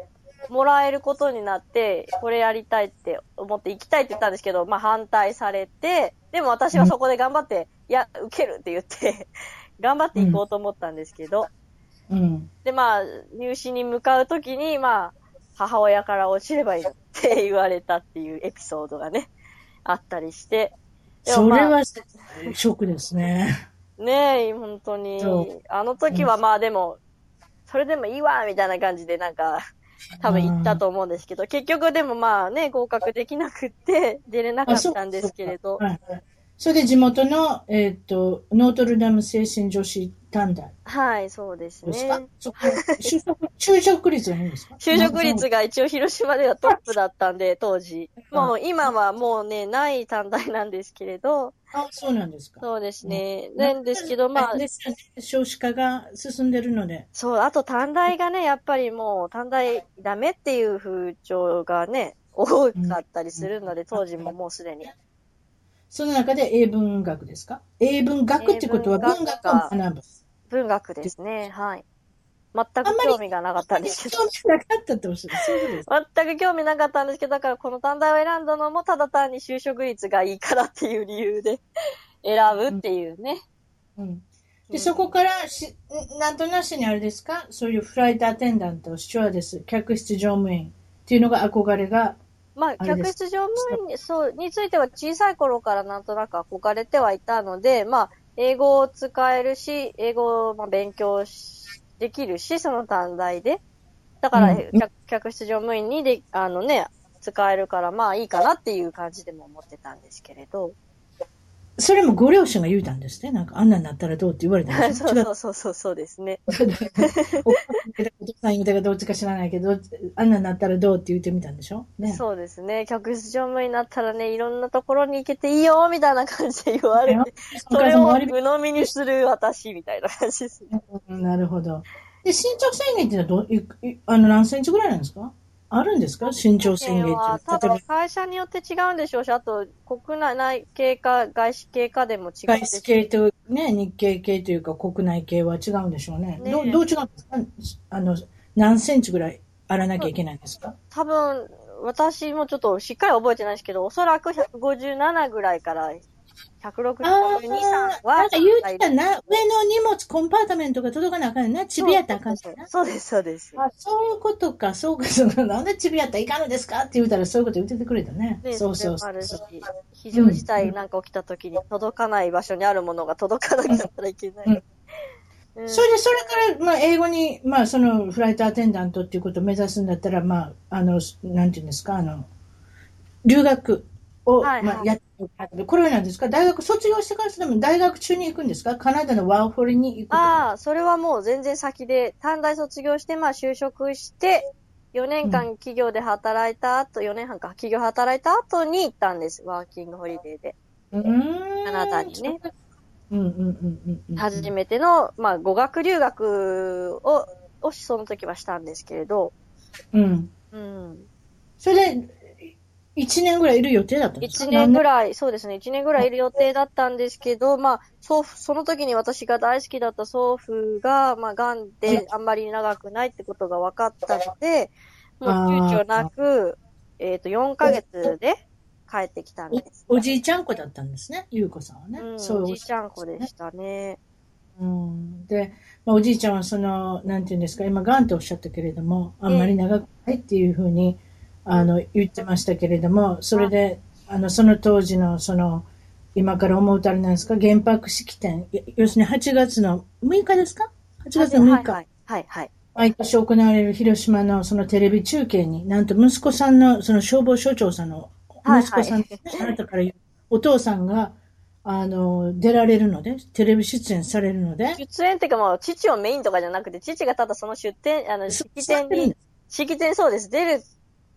もらえることになって、これやりたいって思って行きたいって言ったんですけど、まあ反対されて、でも私はそこで頑張って、いや、受けるって言って、頑張って行こうと思ったんですけど、うん。で、まあ、入試に向かうときに、まあ、母親から落ちればいいって言われたっていうエピソードがね、あったりして。まあそれはショックですね。ねえ、本当に。あの時はまあでも、それでもいいわみたいな感じでなんか、多分言ったと思うんですけど、結局でもまあね、合格できなくって、出れなかったんですけれど。はいはい。それで地元の、えっ、と、ノートルダム精神女子短大。はい、そうですね。就職、就職率はいいんですか？就職率が一応広島ではトップだったんで、当時。もう今はもうね、ない短大なんですけれど、あ、そうなんですか。そうですね。なんですけど、まあ、ね少子化が進んでるので。そう、あと短大がね、やっぱりもう短大ダメっていう風潮がね、多かったりするので、当時ももうすでに。その中で英文学ですか？英文学ってことは英文学を学ぶ。文学ですね、はい。全く興味がなかったんですけど興。味なかったっておっしゃる。そういうことです。全く興味なかったんですけど、だからこの短大を選んだのもただ単に就職率がいいからっていう理由で選ぶっていうね。うん。うで、んそこからし、なんとなしにあれですか？そういうフライトアテンダント、スチュワーデス、客室乗務員っていうのが憧れが、まあ、客室乗務員にそうについては小さい頃からなんとなく憧れてはいたので、まあ、英語を使えるし、英語をまあ勉強しできるし、その短大で。だから、うん客客室乗務員にで、あのね、使えるからまあいいかなっていう感じでも思ってたんですけれど。それもご両親が言うたんですね。なんか、あんなになったらどうって言われたんですそうよ。そうそうそうそうですね。お父さん言うたかどっちか知らないけど、あんなになったらどうって言ってみたんでしょ？ね。そうですね。客室乗務員になったらね、いろんなところに行けていいよ、みたいな感じで言われて、それを鵜呑みにする私、みたいな感じですね。うんなるほど。で、身長制限っていうのはどういいあの、何センチぐらいなんですかあるんですか？新潮宣言は？多分会社によって違うんでしょうし、あと国内系か外資系かでも違ば、う。外資系とね、日系系というか国内系は違うんでしょうね。ね。どうどう違うんですか？あの、何センチぐらいあらなきゃいけないんですか、多分、私もちょっとしっかり覚えてないですけど、おそらく157ぐらいから162、3ああ、は。なんか言うてたな。上の荷物、コンパートメントが届かなあかんな。ちびやったらあかんな。そうです、そうです。あ、そういうことか、そうか、そうか。なんでちびやったらいかんのですかって言うたら、そういうこと言っててくれたね。ね、そうそうそうそれもあるし、非常事態なんか起きた時に届かない場所にあるものが届かなくなったらいけない。うんうんそれで、それから、まあ、英語に、まあ、その、フライトアテンダントっていうことを目指すんだったら、まあ、あの、なんていうんですか、あの、留学を、はいはいまあ、やってるこれは何ですか？大学卒業してからそれも大学中に行くんですか？カナダのワーホリに行くああ、それはもう全然先で、短大卒業して、まあ就職して、4年間企業で働いた後、4年半か、企業働いた後に行ったんです。ワーキングホリデーで。うーん。カナダにね。うんうんうんうんうん。初めての、まあ語学留学を、をその時はしたんですけれど、うん。うん。それで、1年ぐらいいる予定だったんですか？1年ぐらい、そうですね、1年ぐらいいる予定だったんですけど、まあ、祖父、その時に私が大好きだった祖父が、まあ、癌であんまり長くないってことが分かったので、もう躊躇なく、えっ、と、4ヶ月で帰ってきたんです。おおじいちゃん子だったんですね、ゆうこさんはね。うん、そうおじいちゃん子でしたね。うん、で、まあ、おじいちゃんはその、なんていうんですか、今、がんとおっしゃったけれども、あんまり長くないっていうふうに、あの、言ってましたけれども、それで、あの、その当時の、その、今から思うとあれなんですか、原爆式典、い要するに8月の6日ですか ?8 月の6日。はい、はい、はい。毎年行われる広島のそのテレビ中継に、なんと息子さんの、その消防署長さんのはい息子さんあなたから言う、お父さんが、あの、出られるので、テレビ出演されるので、出演っていうかもう、父をメインとかじゃなくて、父がただその出展、あの、式典に、式典そうです、出る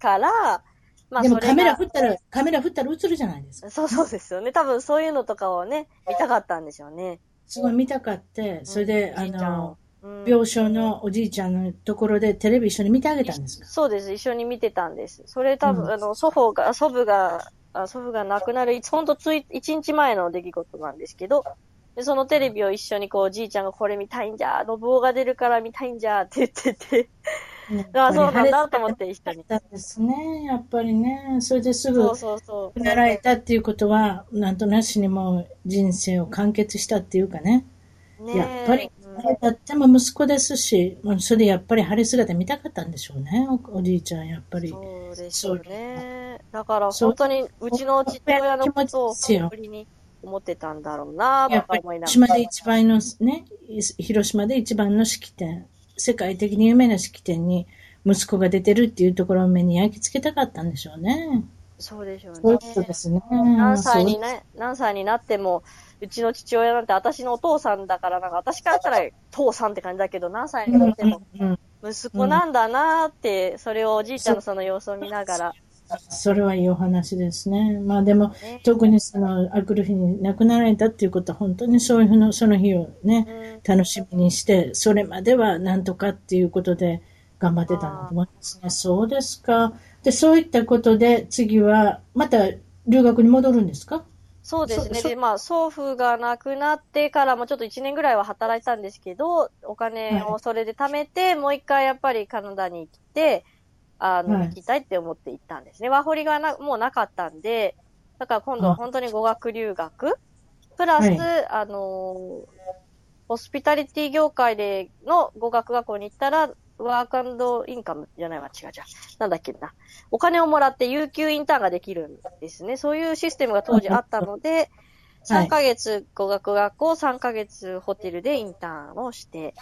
から、まあ、でもカメラ振ったら、カメラ振ったら映るじゃないですか。そうそうですよね。多分そういうのとかをね、見たかったんでしょうね。すごい見たかって、それで、あの病床のおじいちゃんのところでテレビ一緒に見てあげたんですか？そうです。一緒に見てたんです。それ多分、うんあの、祖父が、祖父が、あ祖父が亡くなる、ほんとつい、一日前の出来事なんですけど、で、そのテレビを一緒にこう、じいちゃんがこれ見たいんじゃ、信夫が出るから見たいんじゃ、って言ってて、ああ、そうなんだと思って一緒に。たんですね、やっぱりね。それですぐそうそうそう。習えたっていうことは、なんとなしにも人生を完結したっていうかね。ねえやっぱり、だっても息子ですし、それでやっぱり晴れ姿見たかったんでしょうね、おおじいちゃん、やっぱり。そうですよね。だから本当にうちの父親のことを本当に思ってたんだろうなやっぱりとか思いな広島がら。で一番のね、広島で一番の式典、世界的に有名な式典に息子が出てるっていうところを目に焼き付けたかったんでしょうね。そうでしょうね。そういうことですね。何歳にそうね、何歳になっても、うちの父親なんて私のお父さんだから、なんか私からしたら父さんって感じだけど、何歳になっても息子なんだなーって、それをおじいちゃんのその様子を見ながら。それはいいお話ですね。まあでも、ね特にその、あくる日に亡くなられたっていうことは、本当にそういうふうの、その日をね、楽しみにして、それまではなんとかっていうことで頑張ってたんだと思いますね。そうですか。で、そういったことで、次は、また留学に戻るんですか？そうですね。そで、まあ、祖父が亡くなってからもちょっと1年ぐらいは働いてたんですけど、お金をそれで貯めて、もう一回やっぱりカナダに来て、あの、はい行きたいって思って行ったんですね。ワーホリがなもうなかったんで、だから今度は本当に語学留学、プラス、はいあの、ホスピタリティ業界での語学学校に行ったら、ワークインカムじゃないわ、違う違う。なんだっけな。お金をもらって有給インターンができるんですね。そういうシステムが当時あったので、はい3ヶ月語学学校、3ヶ月ホテルでインターンをして、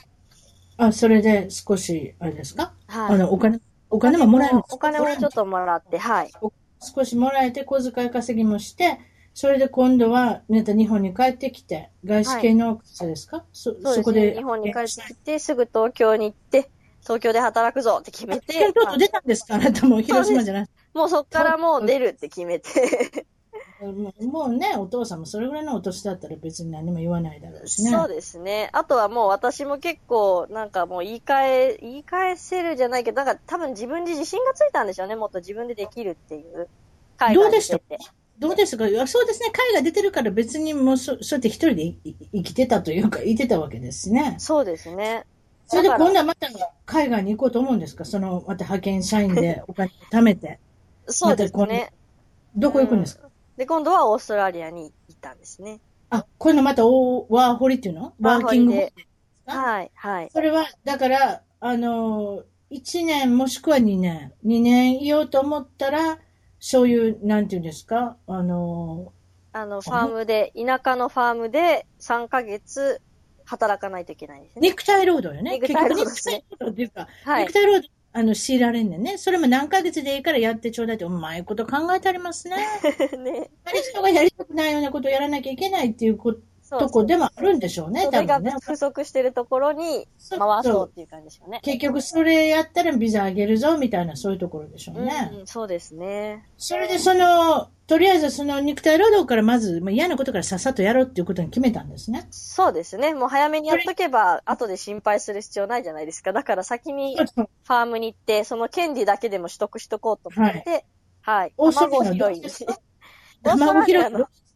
あ、それで少し、あれですか？はい。あの、お金、お金ももらえるすか？お金もちょっともらって、はい。少しもらえて、小遣い稼ぎもして、それで今度は、また日本に帰ってきて、外資系の方ですか、そ、そうですそこで。ね。日本に帰ってきて、すぐ東京に行って、東京で働くぞって決めて、京都出たんですか？あなたも広島じゃなくて。もうそっからもう出るって決めて、もうね、お父さんもそれぐらいのお年だったら別に何も言わないだろうしね。そうですね。あとはもう私も結構、なんかもう言い換え、言い返せるじゃないけど、なんか多分自分に自信がついたんでしょうね。もっと自分でできるっていう。海どうでした？どうですか？いやそうですね。海が出てるから別にもうそそうやって一人で生きてたというか、いてたわけですしね。そうですね。それで今度はまた海外に行こうと思うんですか？その、また派遣社員でお金を貯めて。そうですね。どこ行くんですか、で、今度はオーストラリアに行ったんですね。あ、こういうのまたおワーホリっていうの？ワーキングホリワーホリあはい、はい。それは、だから、あの、1年もしくは2年、2年いようと思ったら、そういう、なんていうんですか、あの、あの、ファームで、田舎のファームで3ヶ月働かないといけないんですね。肉体労働よね。肉体労働ですね結局肉体労働っていうか、はい肉。体労働、あの、強いられんねんね。それも何ヶ月でいいからやってちょうだいって、うまいこと考えてありますね。ね。あれ人がやりたくないようなことをやらなきゃいけないっていうこそうとこでもあるんでしょうね、多分ね。不足してるところに回そうっていう感じでしょうね。結局それやったらビザあげるぞ、みたいな、そういうところでしょうね。うん、そうですね。それでその、とりあえずその肉体労働からまず、まあ、嫌なことからさっさとやろうっていうことに決めたんですね。そうですね。もう早めにやっとけば、後で心配する必要ないじゃないですか。だから先にファームに行って、その権利だけでも取得しとこうと思って、はい。オーストラリアの卵を拾いに。どうです卵拾い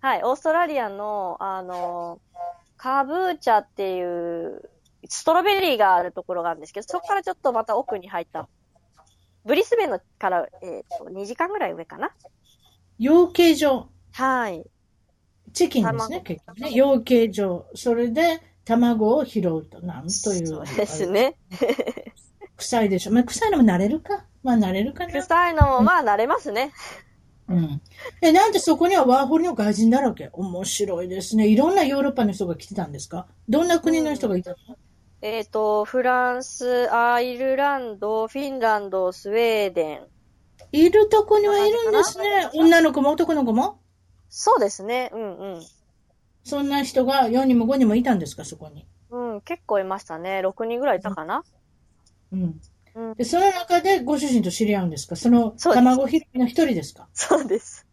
はい、オーストラリアの、あの、カブーチャっていう、ストロベリーがあるところがあるんですけど、そこからちょっとまた奥に入った。ブリスベンのから、えっ、と、2時間ぐらい上かな。養鶏場、はい。チキンですね、卵結局ね。養鶏場。それで卵を拾うと。なんという。そうですね。臭いでしょ。まあ、臭いのも慣れるか。まあ、慣れるかな。臭いのもまあ慣れますね。うん。え、なんでそこにはワーホリの外人だらけ？面白いですね。いろんなヨーロッパの人が来てたんですか？どんな国の人がいたの、えっ、と、フランス、アイルランド、フィンランド、スウェーデン。いるとこにはいるんですね。女の子も男の子も？そうですね。うんうん。そんな人が4人も5人もいたんですか、そこに。うん、結構いましたね。6人ぐらいいたかな？うん。うん、で、その中でご主人と知り合うんですか？その卵拾いの一人ですか？そうです。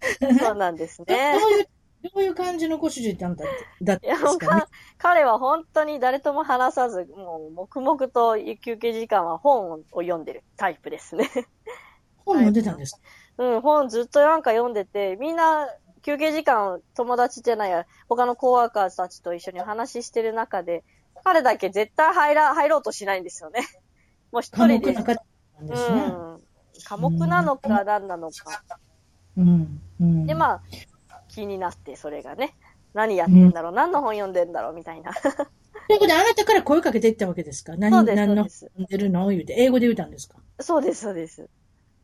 そうなんですどどうね。いう、どういう感じのご主人だっただったんですかね？彼は本当に誰とも話さず、もう黙々と休憩時間は本を読んでるタイプですね。本読んでたんですか、うん、本ずっとなんか読んでて、みんな休憩時間友達じゃないや、他のコーワーカーたちと一緒に話してる中で、彼だけ絶対入ら、入ろうとしないんですよね。もう一科人で。目なかったんですね。うん。科目なのか何なのか。うん。うん。で、まあ、気になって、それがね。何やってんだろう、何の本読んでんだろうみたいな。ということで、あなたから声かけていったわけですか何そうです何のそうです読んでるの？言うて、英語で言うたんですか？そうです、そうです。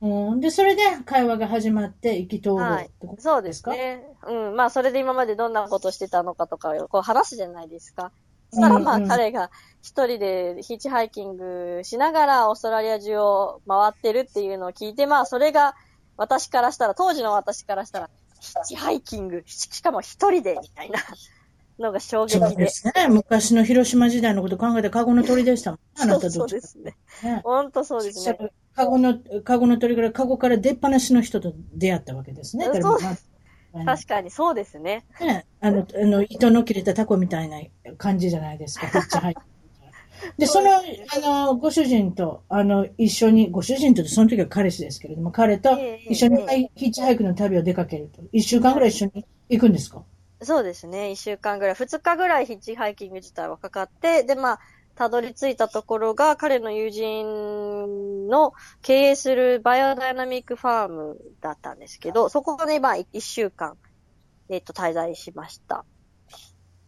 うん。で、それで会話が始まって、意気投合はいってことそうですね。うん。まあ、それで今までどんなことしてたのかとかをこう話すじゃないですか。そしたら、まあ、彼が一人でヒッチハイキングしながらオーストラリア中を回ってるっていうのを聞いて、まあ、それが私からしたら、当時の私からしたら、ヒッチハイキング、ししかも一人で、みたいなのが衝そう撃で。ですね。昔の広島時代のこと考えたら、カゴの鳥でしたもん。あなたそうどっちかですね。ね。ほんとそうですね。カゴの、カゴの鳥から、カゴから出っ放しの人と出会ったわけですね。そう確かにそうですね。ね、あの、あの、糸の切れたタコみたいな感じじゃないですか、ヒッチハイク。で、その、あの、ご主人と、あの、一緒に、ご主人と、その時は彼氏ですけれども、彼とええ一緒にええヒッチハイクの旅を出かけると。一週間ぐらい一緒に行くんですか？そうですね。一週間ぐらい、二日ぐらいヒッチハイキング自体はかかって、で、まあ、たどり着いたところが、彼の友人の経営するバイオダイナミックファームだったんですけど、そこで、まあ、一週間、えっと、滞在しました。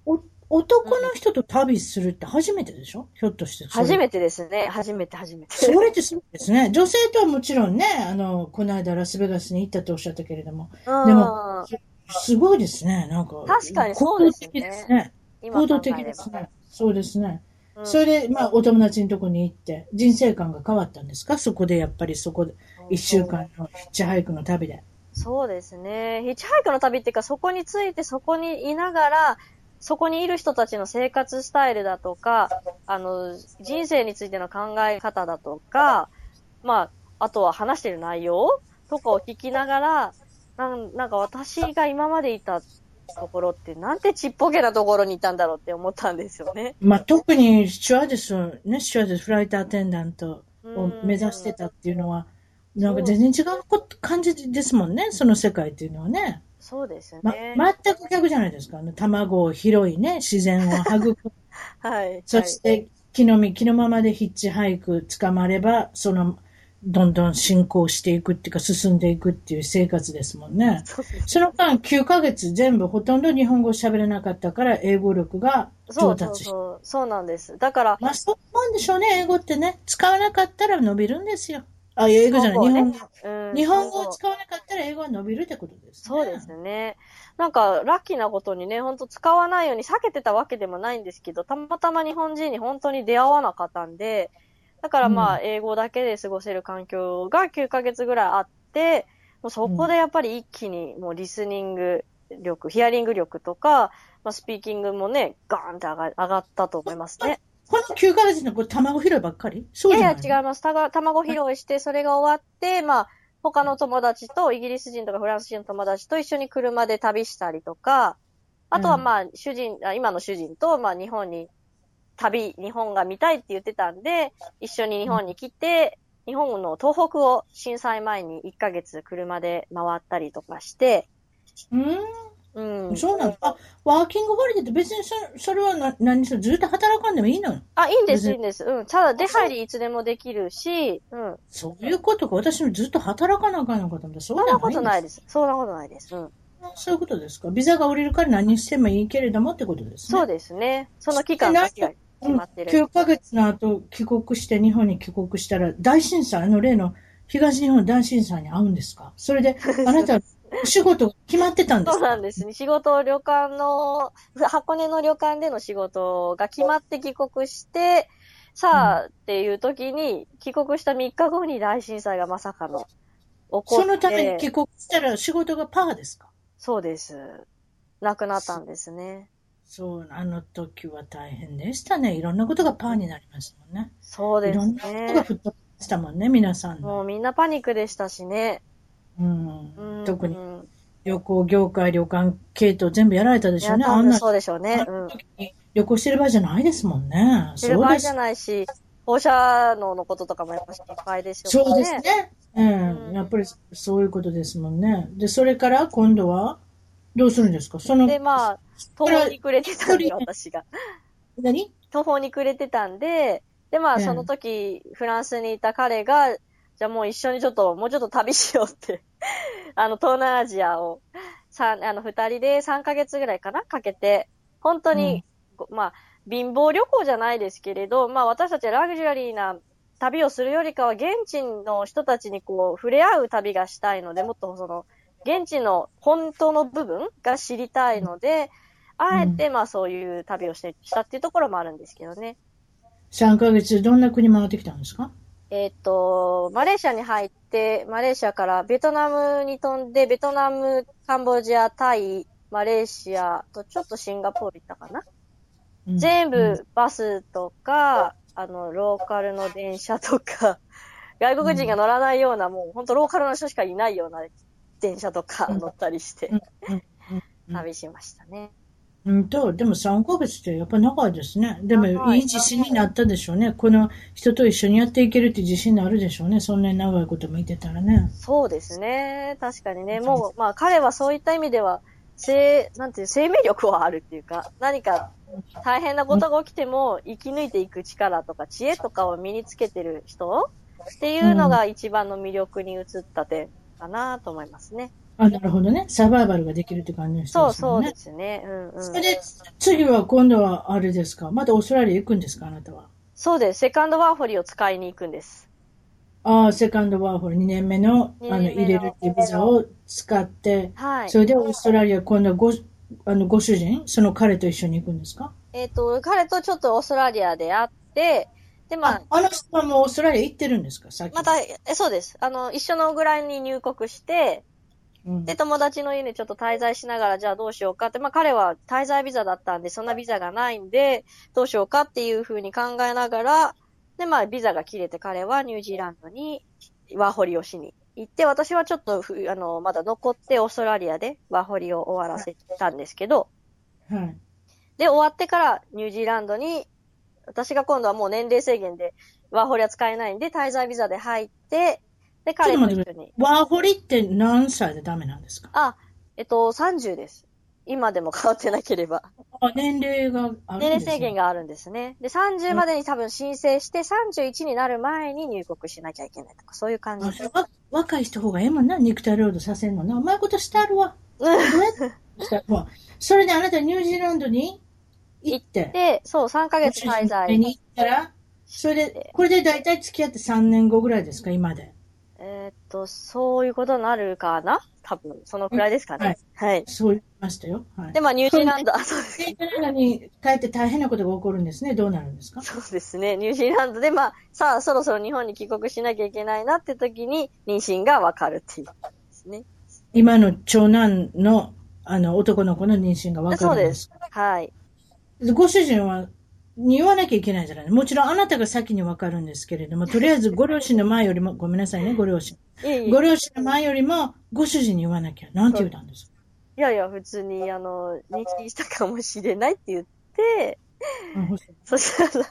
お男の人と旅するって初めてでしょ？ひょっとして。て。初めてですね。初めて、初めて。それってすごいですね。女性とはもちろんね、あの、この間ラスベガスに行ったとおっしゃったけれども、うんでもすごいですね。なんか。確かにそうですね行動的ですね。今行動的考えればですね。そうですね。うんそれで、まあ、お友達のとこに行って、人生観が変わったんですか？そこで、やっぱりそこで、一週間のヒッチハイクの旅で。そうですね。ヒッチハイクの旅っていうか、そこについて、そこにいながら、そこにいる人たちの生活スタイルだとか、あの、人生についての考え方だとか、まあ、あとは話してる内容とかを聞きながら、なんなんか私が今までいたところって、なんてちっぽけなところにいたんだろうって思ったんですよね。まあ、特にスチュワーデスをね、スチュワーデス、フライトアテンダントを目指してたっていうのは、なんか全然違う感じですもんね、その世界っていうのはね。そうですま、ね。全く逆じゃないですか。あの卵を広いね、自然を育む。はい。そして、木の実、木のままでヒッチハイク捕まれば、その、どんどん進行していくっていうか、進んでいくっていう生活ですもんね。その間、9ヶ月全部ほとんど日本語喋れなかったから、英語力が上達して。そう。そうなんです。だから、まあ、そう思うんでしょうね、英語ってね。使わなかったら伸びるんですよ。あ、英語じゃない、日本語。うん日本語を使わなかったら英語は伸びるってことですね。そうですね。なんか、ラッキーなことにね、ほんと使わないように避けてたわけでもないんですけど、たまたま日本人に本当に出会わなかったんで、だからまあ、う英語だけで過ごせる環境が9ヶ月ぐらいあって、もうそこでやっぱり一気にもうリスニング力、ヒアリング力とか、まあ、スピーキングもね、ガーンって上が上がったと思いますね。この9ヶ月のこれ卵拾いばっかり？そういやいや違います。たが卵拾いして、それが終わって、まあ、他の友達と、イギリス人とかフランス人の友達と一緒に車で旅したりとか、あとはうん。まあ、主人、あ今の主人と、まあ、日本に、旅、日本が見たいって言ってたんで、一緒に日本に来て、日本の東北を震災前に1ヶ月車で回ったりとかして、ううんん。。そうなのあ、ワーキングホリデーって別にそそれはな何するずっと働かんでもいいの？あ、いいんです、いいんです。うん。ただ、出入りいつでもできるし、うん。そういうことか。私もずっと働かなあかんのかと思った。そそんなことないいです。そんなことないです。うん。そういうことですか。ビザが降りるから何してもいいけれどもってことですね。そうですね。その期間だけが。9ヶ月の後帰国して日本に帰国したら大震災、あの例の東日本大震災に遭うんですか？それで あなたお仕事決まってたんですか？そうなんですね。仕事、旅館の、箱根の旅館での仕事が決まって帰国して、さあ、っていう時に、帰国した3日後に大震災がまさかの起こって。そのために帰国したら仕事がパーですか？そうです。亡くなったんですね。そう、あの時は大変でしたね。いろんなことがパーになりましたもんね。そうですいろんなことがね。吹っ飛びましたもんね、皆さんの。もうみんなパニックでしたしね。うんうん特にうん旅行業界、旅館系統全部やられたでしょうね。あんなそうでしょうね。旅行してる場合じゃないですもんね。してる場合じゃ。ないし、放射能のこととかもやっぱ心配でしょそうね。ですね。うん。うんやっぱりそういうことですもんね。で、それから今度はどうするんですか？その、で、まあ、途方に暮れてたんで、私が。何？途方に暮れてたんで、で、まあ、うん。その時、フランスにいた彼が、じゃあもう一緒にちょっと、もうちょっと旅しようって、あの、東南アジアを、さあの、二人で3ヶ月ぐらいかな？かけて、本当に、ごまあ、貧乏旅行じゃないですけれど、まあ、私たちはラグジュアリーな旅をするよりかは、現地の人たちにこう、触れ合う旅がしたいので、もっとその、現地の本当の部分が知りたいので、あえて、まあそういう旅をして、したっていうところもあるんですけどね。?3 ヶ月どんな国回ってきたんですか？えっ、と、マレーシアに入って、マレーシアからベトナムに飛んで、ベトナム、カンボジア、タイ、マレーシアと、ちょっとシンガポール行ったかな、うん全うん部バスとか、あの、ローカルの電車とか、外国人が乗らないような、もう本当ローカルの人しかいないような電車とかうん乗ったりして、旅しましたね。うんと、でも3ヶ月ってやっぱ長いですね。でも長いいい自信になったでしょうね。この人と一緒にやっていけるって自信になるでしょうね。そんなに長いこともいてたらね。そうですね。確かにね。もう、まあ彼はそういった意味では、生、なんていう、生命力はあるっていうか、何か大変なことが起きても生き抜いていく力とか知恵とかを身につけてる人っていうのが一番の魅力に移った点かなと思いますね。あ、なるほどね。サバイバルができるって感じの人そうですもんね。そうですね。うんうん。それで、次は今度はあれですか？またオーストラリア行くんですか？あなたは。そうです。セカンドワーホリを使いに行くんです。ああ、セカンドワーホル2年目の、二あの、年目の入れるっていうビザを使って、はい。それでオーストラリア、今度はご、あの、ご主人、その彼と一緒に行くんですか？えっ、と、彼とちょっとオーストラリアで会って、で、まああ、、あの人はもうオーストラリア行ってるんですか？さっき。また、えそうです。あの、一緒のぐらいに入国して、うん、で、友達の家にちょっと滞在しながら、じゃあどうしようかって、まあ彼は滞在ビザだったんで、そんなビザがないんで、どうしようかっていうふうに考えながら、で、まあビザが切れて彼はニュージーランドにワーホリをしに行って、私はちょっとふ、あの、まだ残ってオーストラリアでワーホリを終わらせたんですけど、はい。で、終わってからニュージーランドに、私が今度はもう年齢制限でワーホリは使えないんで、滞在ビザで入って、で、彼と一緒に。ワーホリって何歳でダメなんですか？あ、えっと、30です。今でも変わってなければ。あ年齢がね、年齢制限があるんですね。で、30までに多分申請して、31になる前に入国しなきゃいけないとか、そういう感じあ。それわ若い人方がええもんな、肉体労働させんのな。うまいことしてあるわ それであなたニュージーランドに行って、で、そう、3ヶ月滞在。に行ったら、それで、これで大体付き合って3年後ぐらいですか、今で。えーっと、そういうことになるかな？多分、そのくらいですかね。はい。そう言いましたよ。はい。で、まあ、ニュージーランド、あ、そうです。ニュージーランドに帰って大変なことが起こるんですね？どうなるんですか？そうですね。ニュージーランドで、まあ、さあ、そろそろ日本に帰国しなきゃいけないなって時に、妊娠がわかるっていうですね。今の長男の、あの、男の子の妊娠がわかそうでるんですす。はい。ご主人は、に言わなきゃいけないじゃない。もちろんあなたが先にわかるんですけれども、とりあえずご両親の前よりも、ごめんなさいね、ご両親。いえいえ。ご両親の前よりも、ご主人に言わなきゃ。なんて言ったんですか？いやいや、普通に、あの、妊娠したかもしれないって言って、うんそしたら、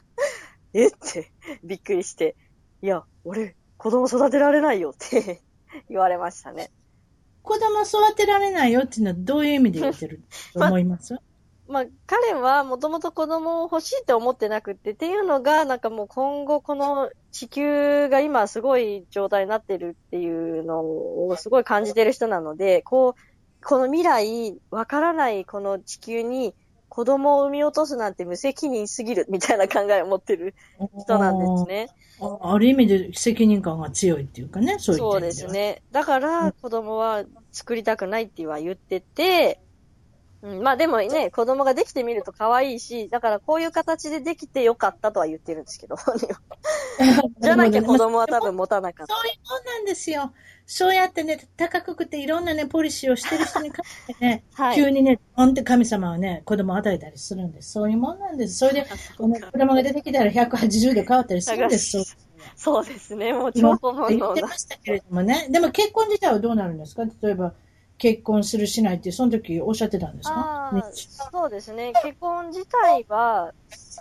え？って、びっくりして、いや、俺、子供育てられないよって言われましたね。子供育てられないよっていうのはどういう意味で言ってると思います？まあ、彼はもともと子供を欲しいって思ってなくって、っていうのが、なんかもう今後この地球が今すごい状態になってるっていうのをすごい感じてる人なので、こう、この未来、わからないこの地球に子供を産み落とすなんて無責任すぎるみたいな考えを持ってる人なんですね。あある意味で責任感が強いっていうかね、そういったそう。ですね。だから、子供は作りたくないっては言ってて、うん、まあでもね、子供ができてみると可愛いし、だからこういう形でできてよかったとは言ってるんですけど、じゃなきゃ子供は多分持たなかった。そういうもんなんですよ。そうやってね、高くくていろんなね、ポリシーをしてる人に関してね、はい急にね、ほんって神様はね、子供を与えたりするんです。そういうもんなんです。それで、この子供が出てきたら180度変わったりするんです。そうそうですね、もう超本言能だってま。したけれどもね。でも結婚自体はどうなるんですか？例えば、結婚するしないって、その時おっしゃってたんですか？そうですね。結婚自体は、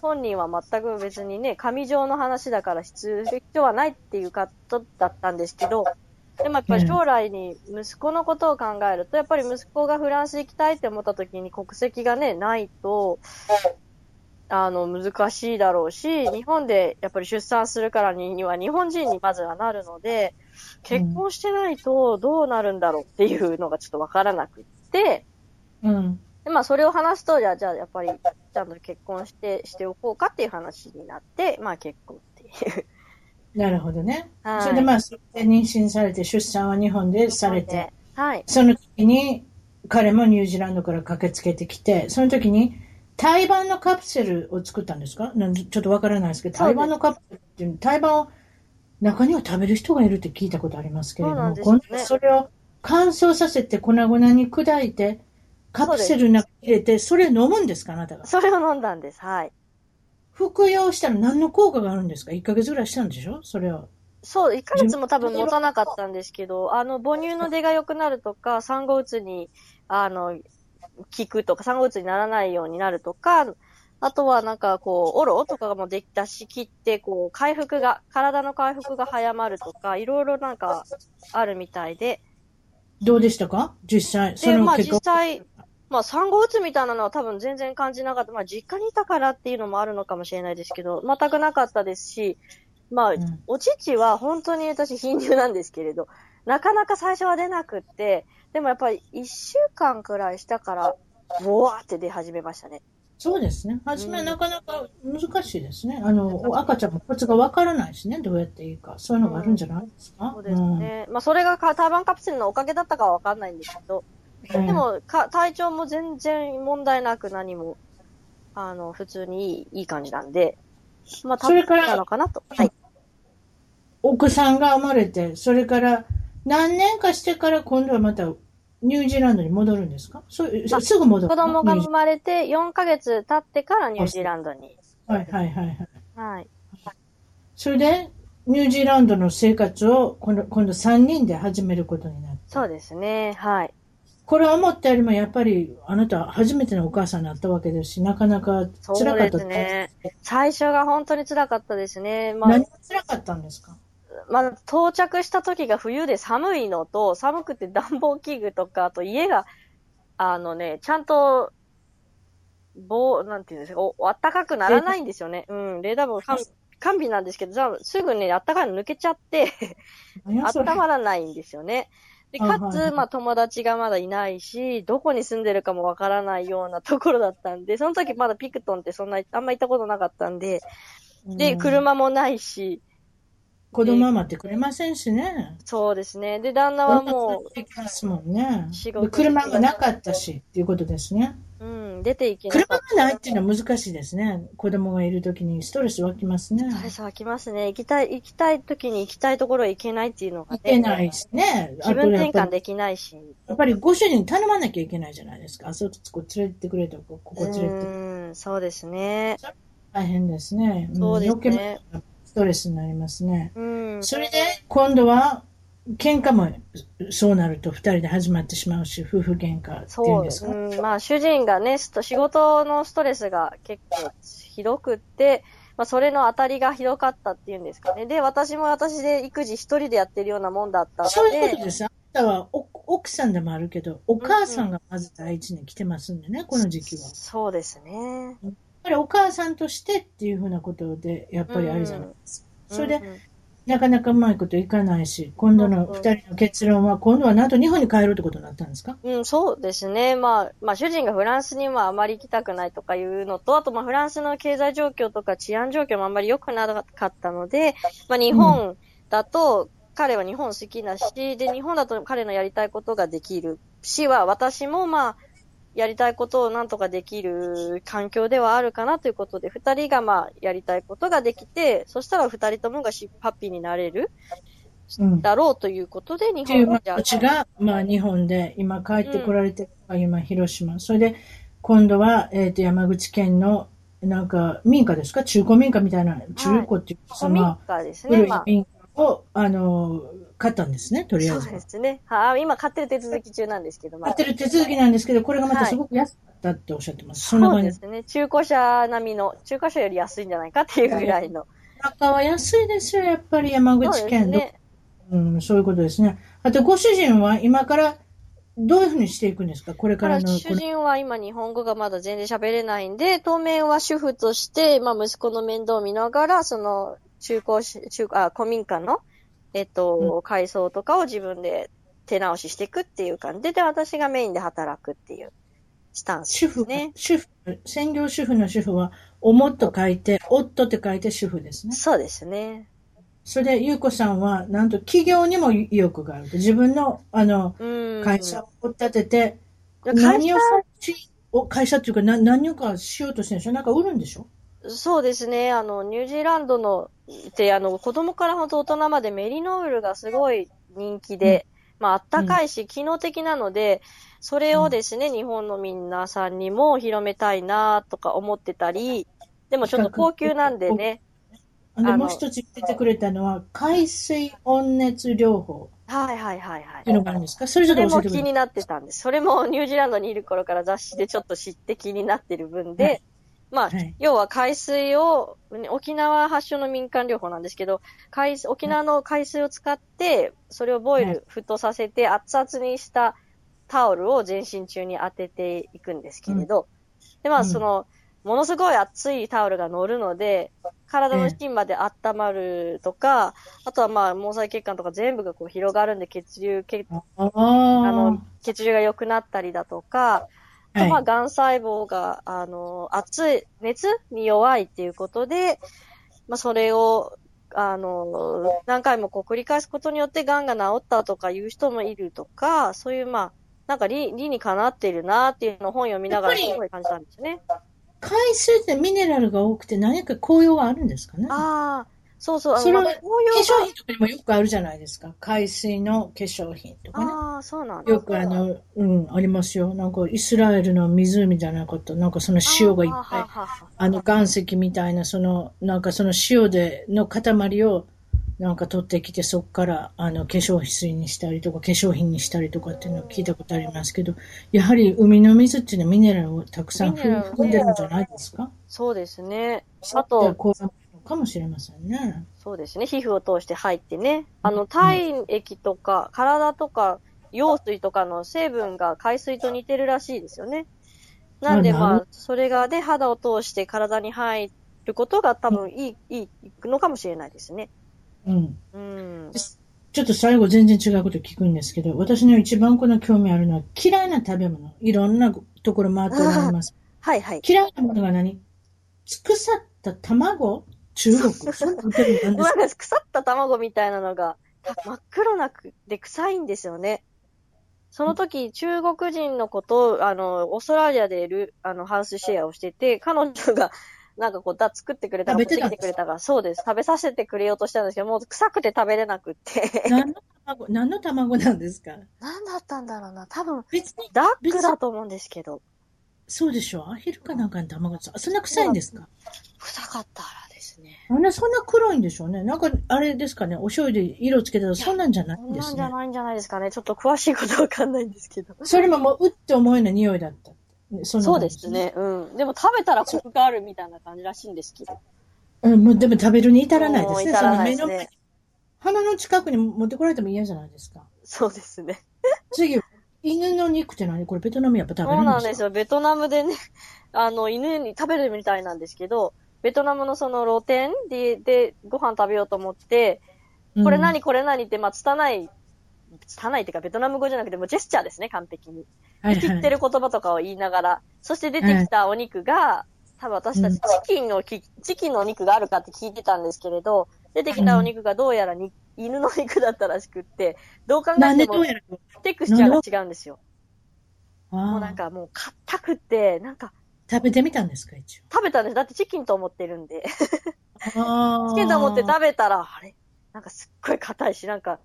本人は全く別にね、紙上の話だから必要はないっていうことだったんですけど、でもやっぱり将来に息子のことを考えると、やっぱり息子がフランス行きたいって思った時に国籍がね、ないと、あの、難しいだろうし、日本でやっぱり出産するからには日本人にまずはなるので、結婚してないとどうなるんだろうっていうのがちょっとわからなくって、うん。で、まあ、それを話すと、じゃあ、じゃあ、やっぱり、ちゃんと結婚して、しておこうかっていう話になって、まあ、結婚っていう。なるほどね。はいそれでまあ、それで妊娠されて、出産は日本でされて、はい。その時に、彼もニュージーランドから駆けつけてきて、その時に、胎盤のカプセルを作ったんですか？ちょっとわからないですけど、胎盤のカプセルっていう、胎盤を中には食べる人がいるって聞いたことありますけれども、そねそれを乾燥させて粉々に砕いて、カプセルに入れて、それ飲むんですかあなたが？それを飲んだんです。はい。服用したら何の効果があるんですか ?1 ヶ月ぐらいしたんでしょ？それを。そう、1ヶ月も多分持たなかったんですけど、あの、母乳の出が良くなるとか、産後うつに、あの、効くとか、産後うつにならないようになるとか、あとはなんかこう、オロとかもできたし、切って、こう、回復が、体の回復が早まるとか、いろいろなんかあるみたいで、どうでしたか？実際。そで、まあの結果実際、まあ産後うつみたいなのは多分全然感じなかった。まあ実家にいたからっていうのもあるのかもしれないですけど、全くなかったですし、まあ、うんお乳は本当に私貧乳なんですけれど、なかなか最初は出なくって、でもやっぱり一週間くらいしたから、ボワーって出始めましたね。そうですね。初めはなかなか難しいですね。あの、赤ちゃんもコツがわからないしね、どうやっていいか。そういうのがあるんじゃないですか？そうですね。まあそれがかターバンカプセルのおかげだったかはわかんないんですけど、うん。でもか体調も全然問題なく何も、あの、普通にいいいい感じなんで、まあ、それからなのかなと。はい。奥さんが生まれて、それから何年かしてから今度はまたニュージーランドに戻るんですか？そうあすぐ戻る子供が生まれて4ヶ月経ってからニュージーランドに。はいはいはいはい。はい。それで、ニュージーランドの生活を今度今度3人で始めることになって。そうですね。はい。これは思ったよりもやっぱりあなた初めてのお母さんになったわけですし、なかなか辛かったですね。最初が本当に辛かったですね。まあ何、が辛かったんですか？まあ、到着した時が冬で寒いのと、寒くて暖房器具とか、あと家が、あのね、ちゃんと、棒、なんていうんですか、お、暖かくならないんですよね。うん、冷暖房完完備なんですけど、じゃあすぐね、暖かいの抜けちゃって、温まらないんですよね。で、かつ、まあ友達がまだいないし、どこに住んでるかもわからないようなところだったんで、その時まだピクトンってそんな、あんま行ったことなかったんで、で、うん。車もないし、子供は待ってくれませんしね。そうですね。で、旦那はもう、できますもんね。仕事で車がなかったしっていうことですね。うん、出ていけな車。がないっていうのは難しいですね。子供がいるときにストレス湧きますね。ストレス湧きますね。行きたい、行きたい時に行きたいところへ行けないっていうのがいね。けないしね。気分転換できないし。やっぱりご主人に頼まなきゃいけないじゃないですか。あそこ連れてくれとか、ここう連れてって。ーん、そうですね。大変ですね。んそうですね。ストレスになりますね。うん。それで、今度は、喧嘩も、そうなると二人で始まってしまうし、夫婦喧嘩っていうんですか。うん、まあ主人がね、仕事のストレスが結構ひどくって、まあそれの当たりがひどかったっていうんですかね。で、私も私で育児一人でやってるようなもんだったので。そういうことです。あなたはお奥さんでもあるけど、お母さんがまず第一に来てますんでね、この時期は。そうですね。ぱりお母さんとしてっていうふうなことで、やっぱりあるじゃないですか。それで、なかなかうまいこといかないし、今度の二人の結論は、今度はなんと日本に帰るってことになったんですか？うん、そうですね。まあ、まあ、主人がフランスにはあまり行きたくないとかいうのと、あと、まあ、フランスの経済状況とか治安状況もあんまり良くなかったので、まあ、日本だと、彼は日本好きだし、で、日本だと彼のやりたいことができるしは、私もまあ、やりたいことをなんとかできる環境ではあるかなということで、二人がまあ、やりたいことができて、そしたら二人ともがしハッピーになれるうん。だろうということで、日本じゃこちが、まあ、日本で、今帰ってこられてるのが今、広島。それで、今度は、えっ、と、山口県の、なんか、民家ですか？中古民家みたいな、中古っていうか、古民まあ、家ですね。まあ古い民家を、あの、買ったんですね、とりあそうえずは。ですね。はい、今買ってる手続き中なんですけど、まあ買ってる手続きなんですけど、これがまたすごく安かったっておっしゃってます。そんなそうですね。中古車並みの、中古車より安いんじゃないかっていうぐらいの。中は安いですよ、やっぱり山口県、ね。うん、そういうことですね。あと、ご主人は今からどういうふうにしていくんですか？これかららの。主人は今日本語がまだ全然喋れないんで、当面は主婦として、まあ息子の面倒を見ながら、その中古し、中、あ、古民家の、えっと、改装とかを自分で手直ししていくっていう感じで、で、私がメインで働くっていうスタンス主婦、ですね。主婦、専業主婦の主婦は、おもと書いて、夫って書いて主婦ですね。そうですね。それで、ゆうこさんは、なんと企業にも意欲があると。自分の、あの、うん。会社を立てて、会社何をし、お会社っていうか、な何をかしようとしてるんでしょ？なんか売るんでしょ？そうですね。あの、ニュージーランドの、って、あの、子供から本当大人までメリノールがすごい人気で、まあ、あったかいし、機能的なので、それをですね、日本の皆さんにも広めたいなとか思ってたり、でもちょっと高級なんでね。あの、あのもう一つ言っててくれたのは、海水温熱療法。はいはいはいはい。っていうのがあるんですか？それちょそれも気になってたんです。それもニュージーランドにいる頃から雑誌でちょっと知って気になってる分で、はいまあ、はい。要は海水を、ね沖縄発祥の民間療法なんですけど、海水沖縄の海水を使って、それをボイはい。ル、沸騰させて熱々にしたタオルを全身中に当てていくんですけれど、で、まあ、うん。その、ものすごい熱いタオルが乗るので、体の芯まで温まるとか、あとはまあ、毛細血管とか全部がこう広がるんで血流、血あの、血流が良くなったりだとか、あとまあ、はい。癌細胞が、あの、熱い、熱に弱いっていうことで、まあ、それを、あの、何回もこう繰り返すことによって癌が治ったとかいう人もいるとか、そういうまあ、なんか理理にかなっているなっていうのを本読みながらすごい感じたんですよね。海水ってミネラルが多くて何か効用があるんですかね？ああ、そうそう、あその化粧品とかにもよくあるじゃないですか。海水の化粧品とかね。ああ、そうなんだ。よくあの、うん、ありますよ。なんかイスラエルの湖じゃなかった。なんかその塩がいっぱい。ああの岩石みたいな、その、なんかその塩で、の塊をなんか取ってきて、そこからあの化粧水にしたりとか、化粧品にしたりとかっていうのを聞いたことありますけど、やはり海の水っていうのはミネラルをたくさん含んでるんじゃないですか？そうですね。ああと、かもしれませんね。そうですね。皮膚を通して入ってね。あの、体液とか、体とか、羊水とかの成分が海水と似てるらしいですよね。なんでまあ、それがね、肌を通して体に入ることが多分いい、いいのかもしれないですね。うん。うん。ちょっと最後全然違うこと聞くんですけど、私の一番この興味あるのは嫌いな食べ物。いろんなところ回っておられます。はいはい。嫌いなものが何？腐った卵？中国腐った卵みたいなのが真っ黒なくで臭いんですよね。その時、中国人の子と、あの、オーストラリアでいる、あの、ハウスシェアをしてて、彼女が、なんかこう、だ、作ってくれたから、食べてた持ってきてくれたから、そうです。食べさせてくれようとしたんですけど、もう臭くて食べれなくって。何の卵何の卵なんですか？何だったんだろうな。多分、別に、ダックだと思うんですけど、そうでしょ？アヒルかなんかの卵さ、そんな臭いんですか？臭かったらですね。なんでそんな黒いんでしょうねなんか、あれですかねお醤油で色つけたらそんなんじゃないそんなんんですね。じゃないんじゃないですかね。ちょっと詳しいことわかんないんですけど。それももう、うって思うような匂いだった。そんなそうです。ね。うん。でも食べたらコクがあるみたいな感じらしいんですけど。うん、もうでも食べるに至らないですね。すねその目の前鼻の近くに持ってこられても嫌じゃないですか。そうですね。次、犬の肉って何？これベトナムやっぱ食べそうるんですか？なんですよ。ベトナムでね、あの、犬に食べるみたいなんですけど、ベトナムのその露店で、で、ご飯食べようと思って、これ何、これ何って、まあ、拙い、拙いっていうか、ベトナム語じゃなくて、もうジェスチャーですね、完璧に。うんはいはい。知ってる言葉とかを言いながら、そして出てきたお肉が、多分私たちチキンをき、チキンのお肉があるかって聞いてたんですけれど、出てきたお肉がどうやらに、犬の肉だったらしくって、どう考えてもテクスチャーが違うんですよ。あ。もうなんーかもう硬くって、なんか食べてみたんですか、一応。食べたんです。だってチキンと思ってるんで。あチキンと思って食べたら、あれ？なんかすっごい硬いし、なんか、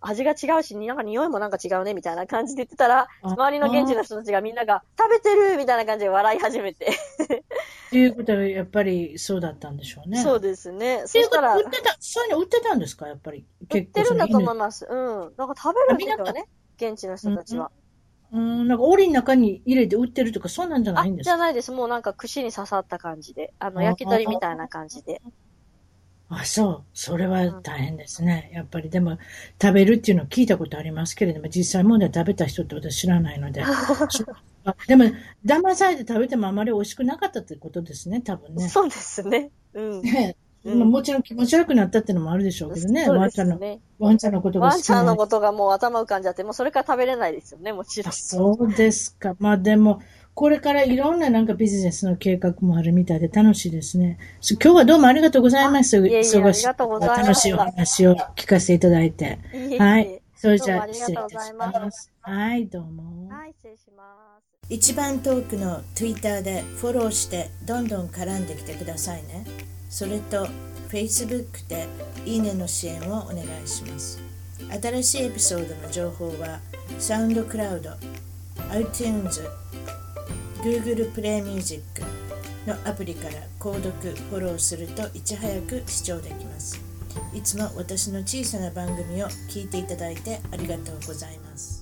味が違うし、なんか匂いもなんか違うね、みたいな感じで言ってたら、あ周りの現地の人たちがみんなが、食べてるみたいな感じで笑い始めて。ということは、やっぱりそうだったんでしょうね。そうですね。そしたら、売売ってた、そういうの売ってたんですか、やっぱり？ってるんだと思う。います。うん。なんか食べるんですよね。現地の人たちは。うん、なんか、檻の中に入れて売ってるとか、そんなんじゃあないんで、すか？じゃないです。もうなんか串に刺さった感じで。あの、あ焼き鳥みたいな感じで。あ、そう。それは大変ですね。やっぱり、でも、食べるっていうのを聞いたことありますけれども、実際問題食べた人って私知らないので。あ でも、騙されて食べてもあまり美味しくなかったってことですね、多分ね。そうですね。うん。ねうんまあもちろん気持ち悪くなったっていうのもあるでしょうけどね。そうですワンちゃんの、ね。ワンちゃんのことがワンちゃんのことがもう頭浮かんじゃって、もうそれから食べれないですよね、もちろんあ。そうですか。まあでも、これからいろんななんかビジネスの計画もあるみたいで楽しいですね。そ今日はどうもありがとうございます。いえいえ忙しありがとうござい楽しいお話を聞かせていただいて。いえいえはい。それじゃあ失礼いたしとうございますます。はい、どうも。はい、失礼します。一番トークの Twitter でフォローしてどんどん絡んできてくださいね。それと Facebook でいいねの支援をお願いします。新しいエピソードの情報は SoundCloud、iTunes、Google プレイミュージックのアプリから購読、フォローするといち早く視聴できます。いつも私の小さな番組を聞いていただいてありがとうございます。